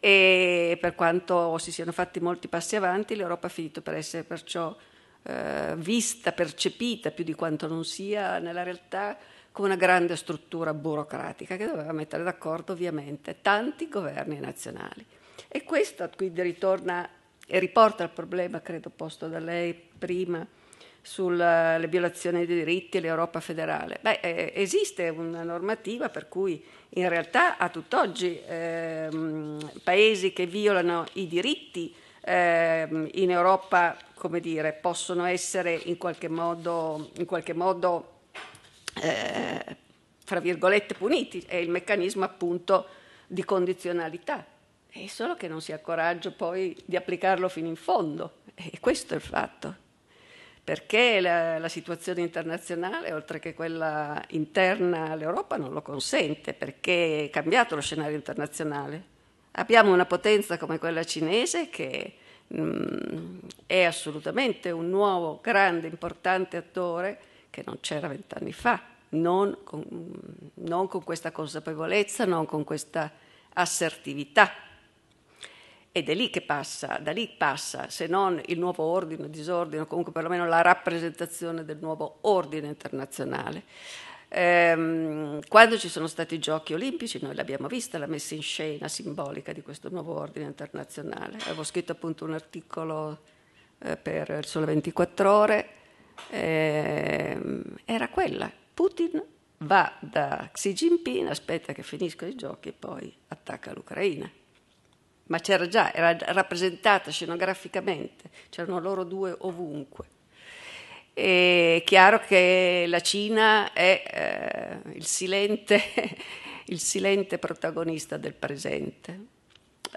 e per quanto si siano fatti molti passi avanti, l'Europa ha finito per essere perciò eh, vista, percepita più di quanto non sia nella realtà come una grande struttura burocratica che doveva mettere d'accordo ovviamente tanti governi nazionali. E questo quindi ritorna e riporta il problema, credo, posto da lei prima sulle violazioni dei diritti e l'Europa federale. Beh, eh, esiste una normativa per cui in realtà a tutt'oggi eh, paesi che violano i diritti eh, in Europa, come dire, possono essere in qualche modo, in qualche modo eh, fra virgolette, puniti. È il meccanismo appunto di condizionalità. È solo che non si ha coraggio poi di applicarlo fino in fondo. E questo è il fatto perché la, la, situazione internazionale, oltre che quella interna all'Europa, non lo consente, perché è cambiato lo scenario internazionale. Abbiamo una potenza come quella cinese che mh, mm, è assolutamente un nuovo, grande, importante attore che non c'era vent'anni fa, non con, non con questa consapevolezza, non con questa assertività ed è lì che passa, da lì passa, se non il nuovo ordine, disordine, comunque perlomeno la rappresentazione del nuovo ordine internazionale. Ehm, quando ci sono stati i giochi olimpici, noi l'abbiamo vista, la messa in scena simbolica di questo nuovo ordine internazionale. Avevo scritto appunto un articolo eh, per il Sole 24 Ore, ehm, era quella. Putin va da Xi Jinping, aspetta che finiscono i giochi e poi attacca l'Ucraina ma c'era già, era rappresentata scenograficamente, c'erano loro due ovunque. È chiaro che la Cina è eh, il, silente, <laughs> il, silente, protagonista del presente.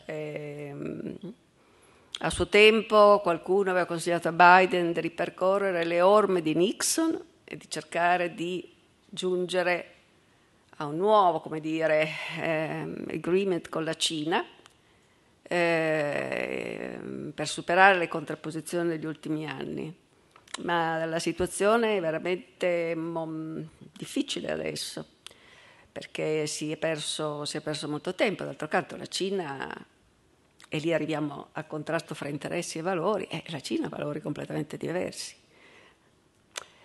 E, ehm, a suo tempo qualcuno aveva consigliato a Biden di ripercorrere le orme di Nixon e di cercare di giungere a un nuovo, come dire, eh, agreement con la Cina eh, per superare le contrapposizioni degli ultimi anni. Ma la situazione è veramente mom, difficile adesso, perché si è, perso, si è perso molto tempo. D'altro canto la Cina, e lì arriviamo al contrasto fra interessi e valori, e la Cina ha valori completamente diversi.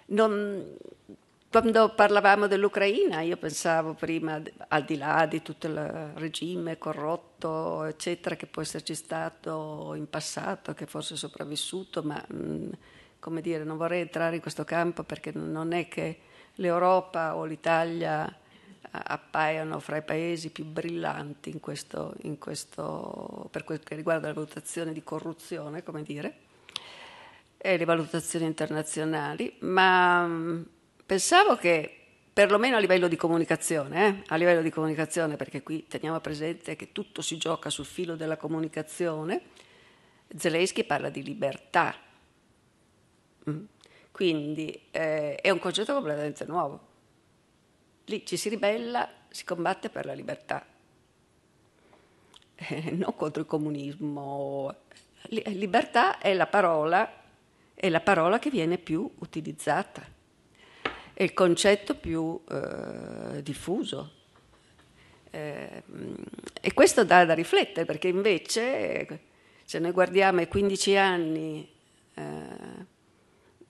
Non, quando parlavamo dell'Ucraina, io pensavo prima, al di là di tutto il regime corrotto, eccetera, che può esserci stato in passato, che forse è sopravvissuto, ma come dire, non vorrei entrare in questo campo perché non è che l'Europa o l'Italia appaiano fra i paesi più brillanti in questo, in questo, per quel che riguarda la valutazione di corruzione, come dire, e le valutazioni internazionali, ma Pensavo che perlomeno a livello di comunicazione, eh? a livello di comunicazione, perché qui teniamo presente che tutto si gioca sul filo della comunicazione, Zelensky parla di libertà. Mm. Quindi eh, è un concetto completamente nuovo. Lì ci si ribella, si combatte per la libertà, <laughs> eh, non contro il comunismo. Libertà è la parola, è la parola che viene più utilizzata è il concetto più eh, diffuso. Eh, e questo dà da riflettere, perché invece se noi guardiamo i 15 anni eh,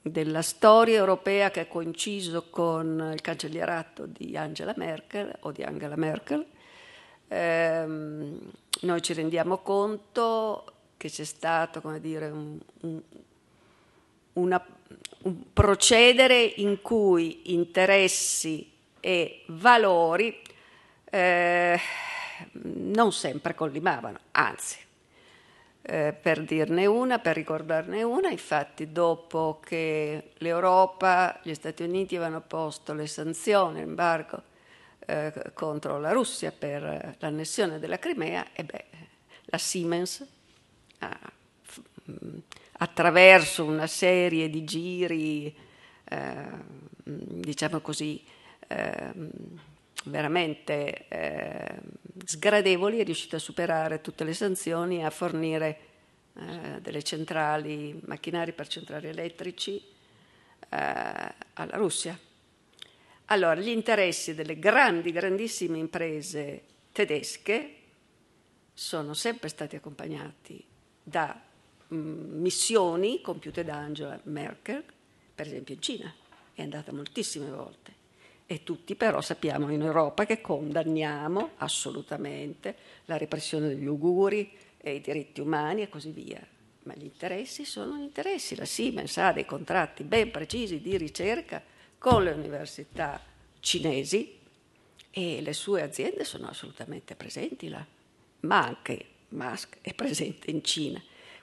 della storia europea che ha coinciso con il cancellierato di Angela Merkel o di Angela Merkel, ehm, noi ci rendiamo conto che c'è stato, come dire, un, un, una un procedere in cui interessi e valori eh, non sempre collimavano, anzi, eh, per dirne una, per ricordarne una, infatti dopo che l'Europa, gli Stati Uniti avevano posto le sanzioni, l'embargo eh, contro la Russia per l'annessione della Crimea, e beh, la Siemens ha attraverso una serie di giri, eh, diciamo così, eh, veramente eh, sgradevoli, è riuscita a superare tutte le sanzioni e a fornire eh, delle centrali, macchinari per centrali elettrici eh, alla Russia. Allora, gli interessi delle grandi, grandissime imprese tedesche sono sempre stati accompagnati da missioni compiute da Angela Merkel, per esempio in Cina, è andata moltissime volte. E tutti però sappiamo in Europa che condanniamo assolutamente la repressione degli uiguri e i diritti umani e così via. Ma gli interessi sono gli interessi. La Siemens ha dei contratti ben precisi di ricerca con le università cinesi e le sue aziende sono assolutamente presenti là, ma anche Musk è presente in Cina.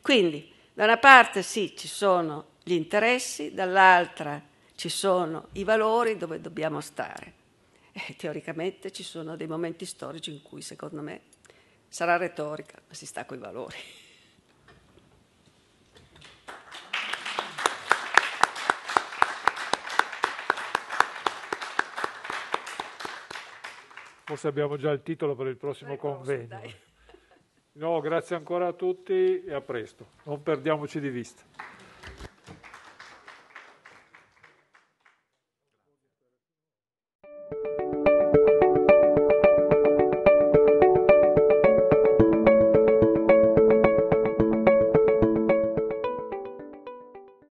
Quindi da una parte sì ci sono gli interessi, dall'altra ci sono i valori dove dobbiamo stare. E teoricamente ci sono dei momenti storici in cui secondo me sarà retorica, ma si sta coi valori. Forse abbiamo già il titolo per il prossimo convegno. No, grazie ancora a tutti e a presto. Non perdiamoci di vista.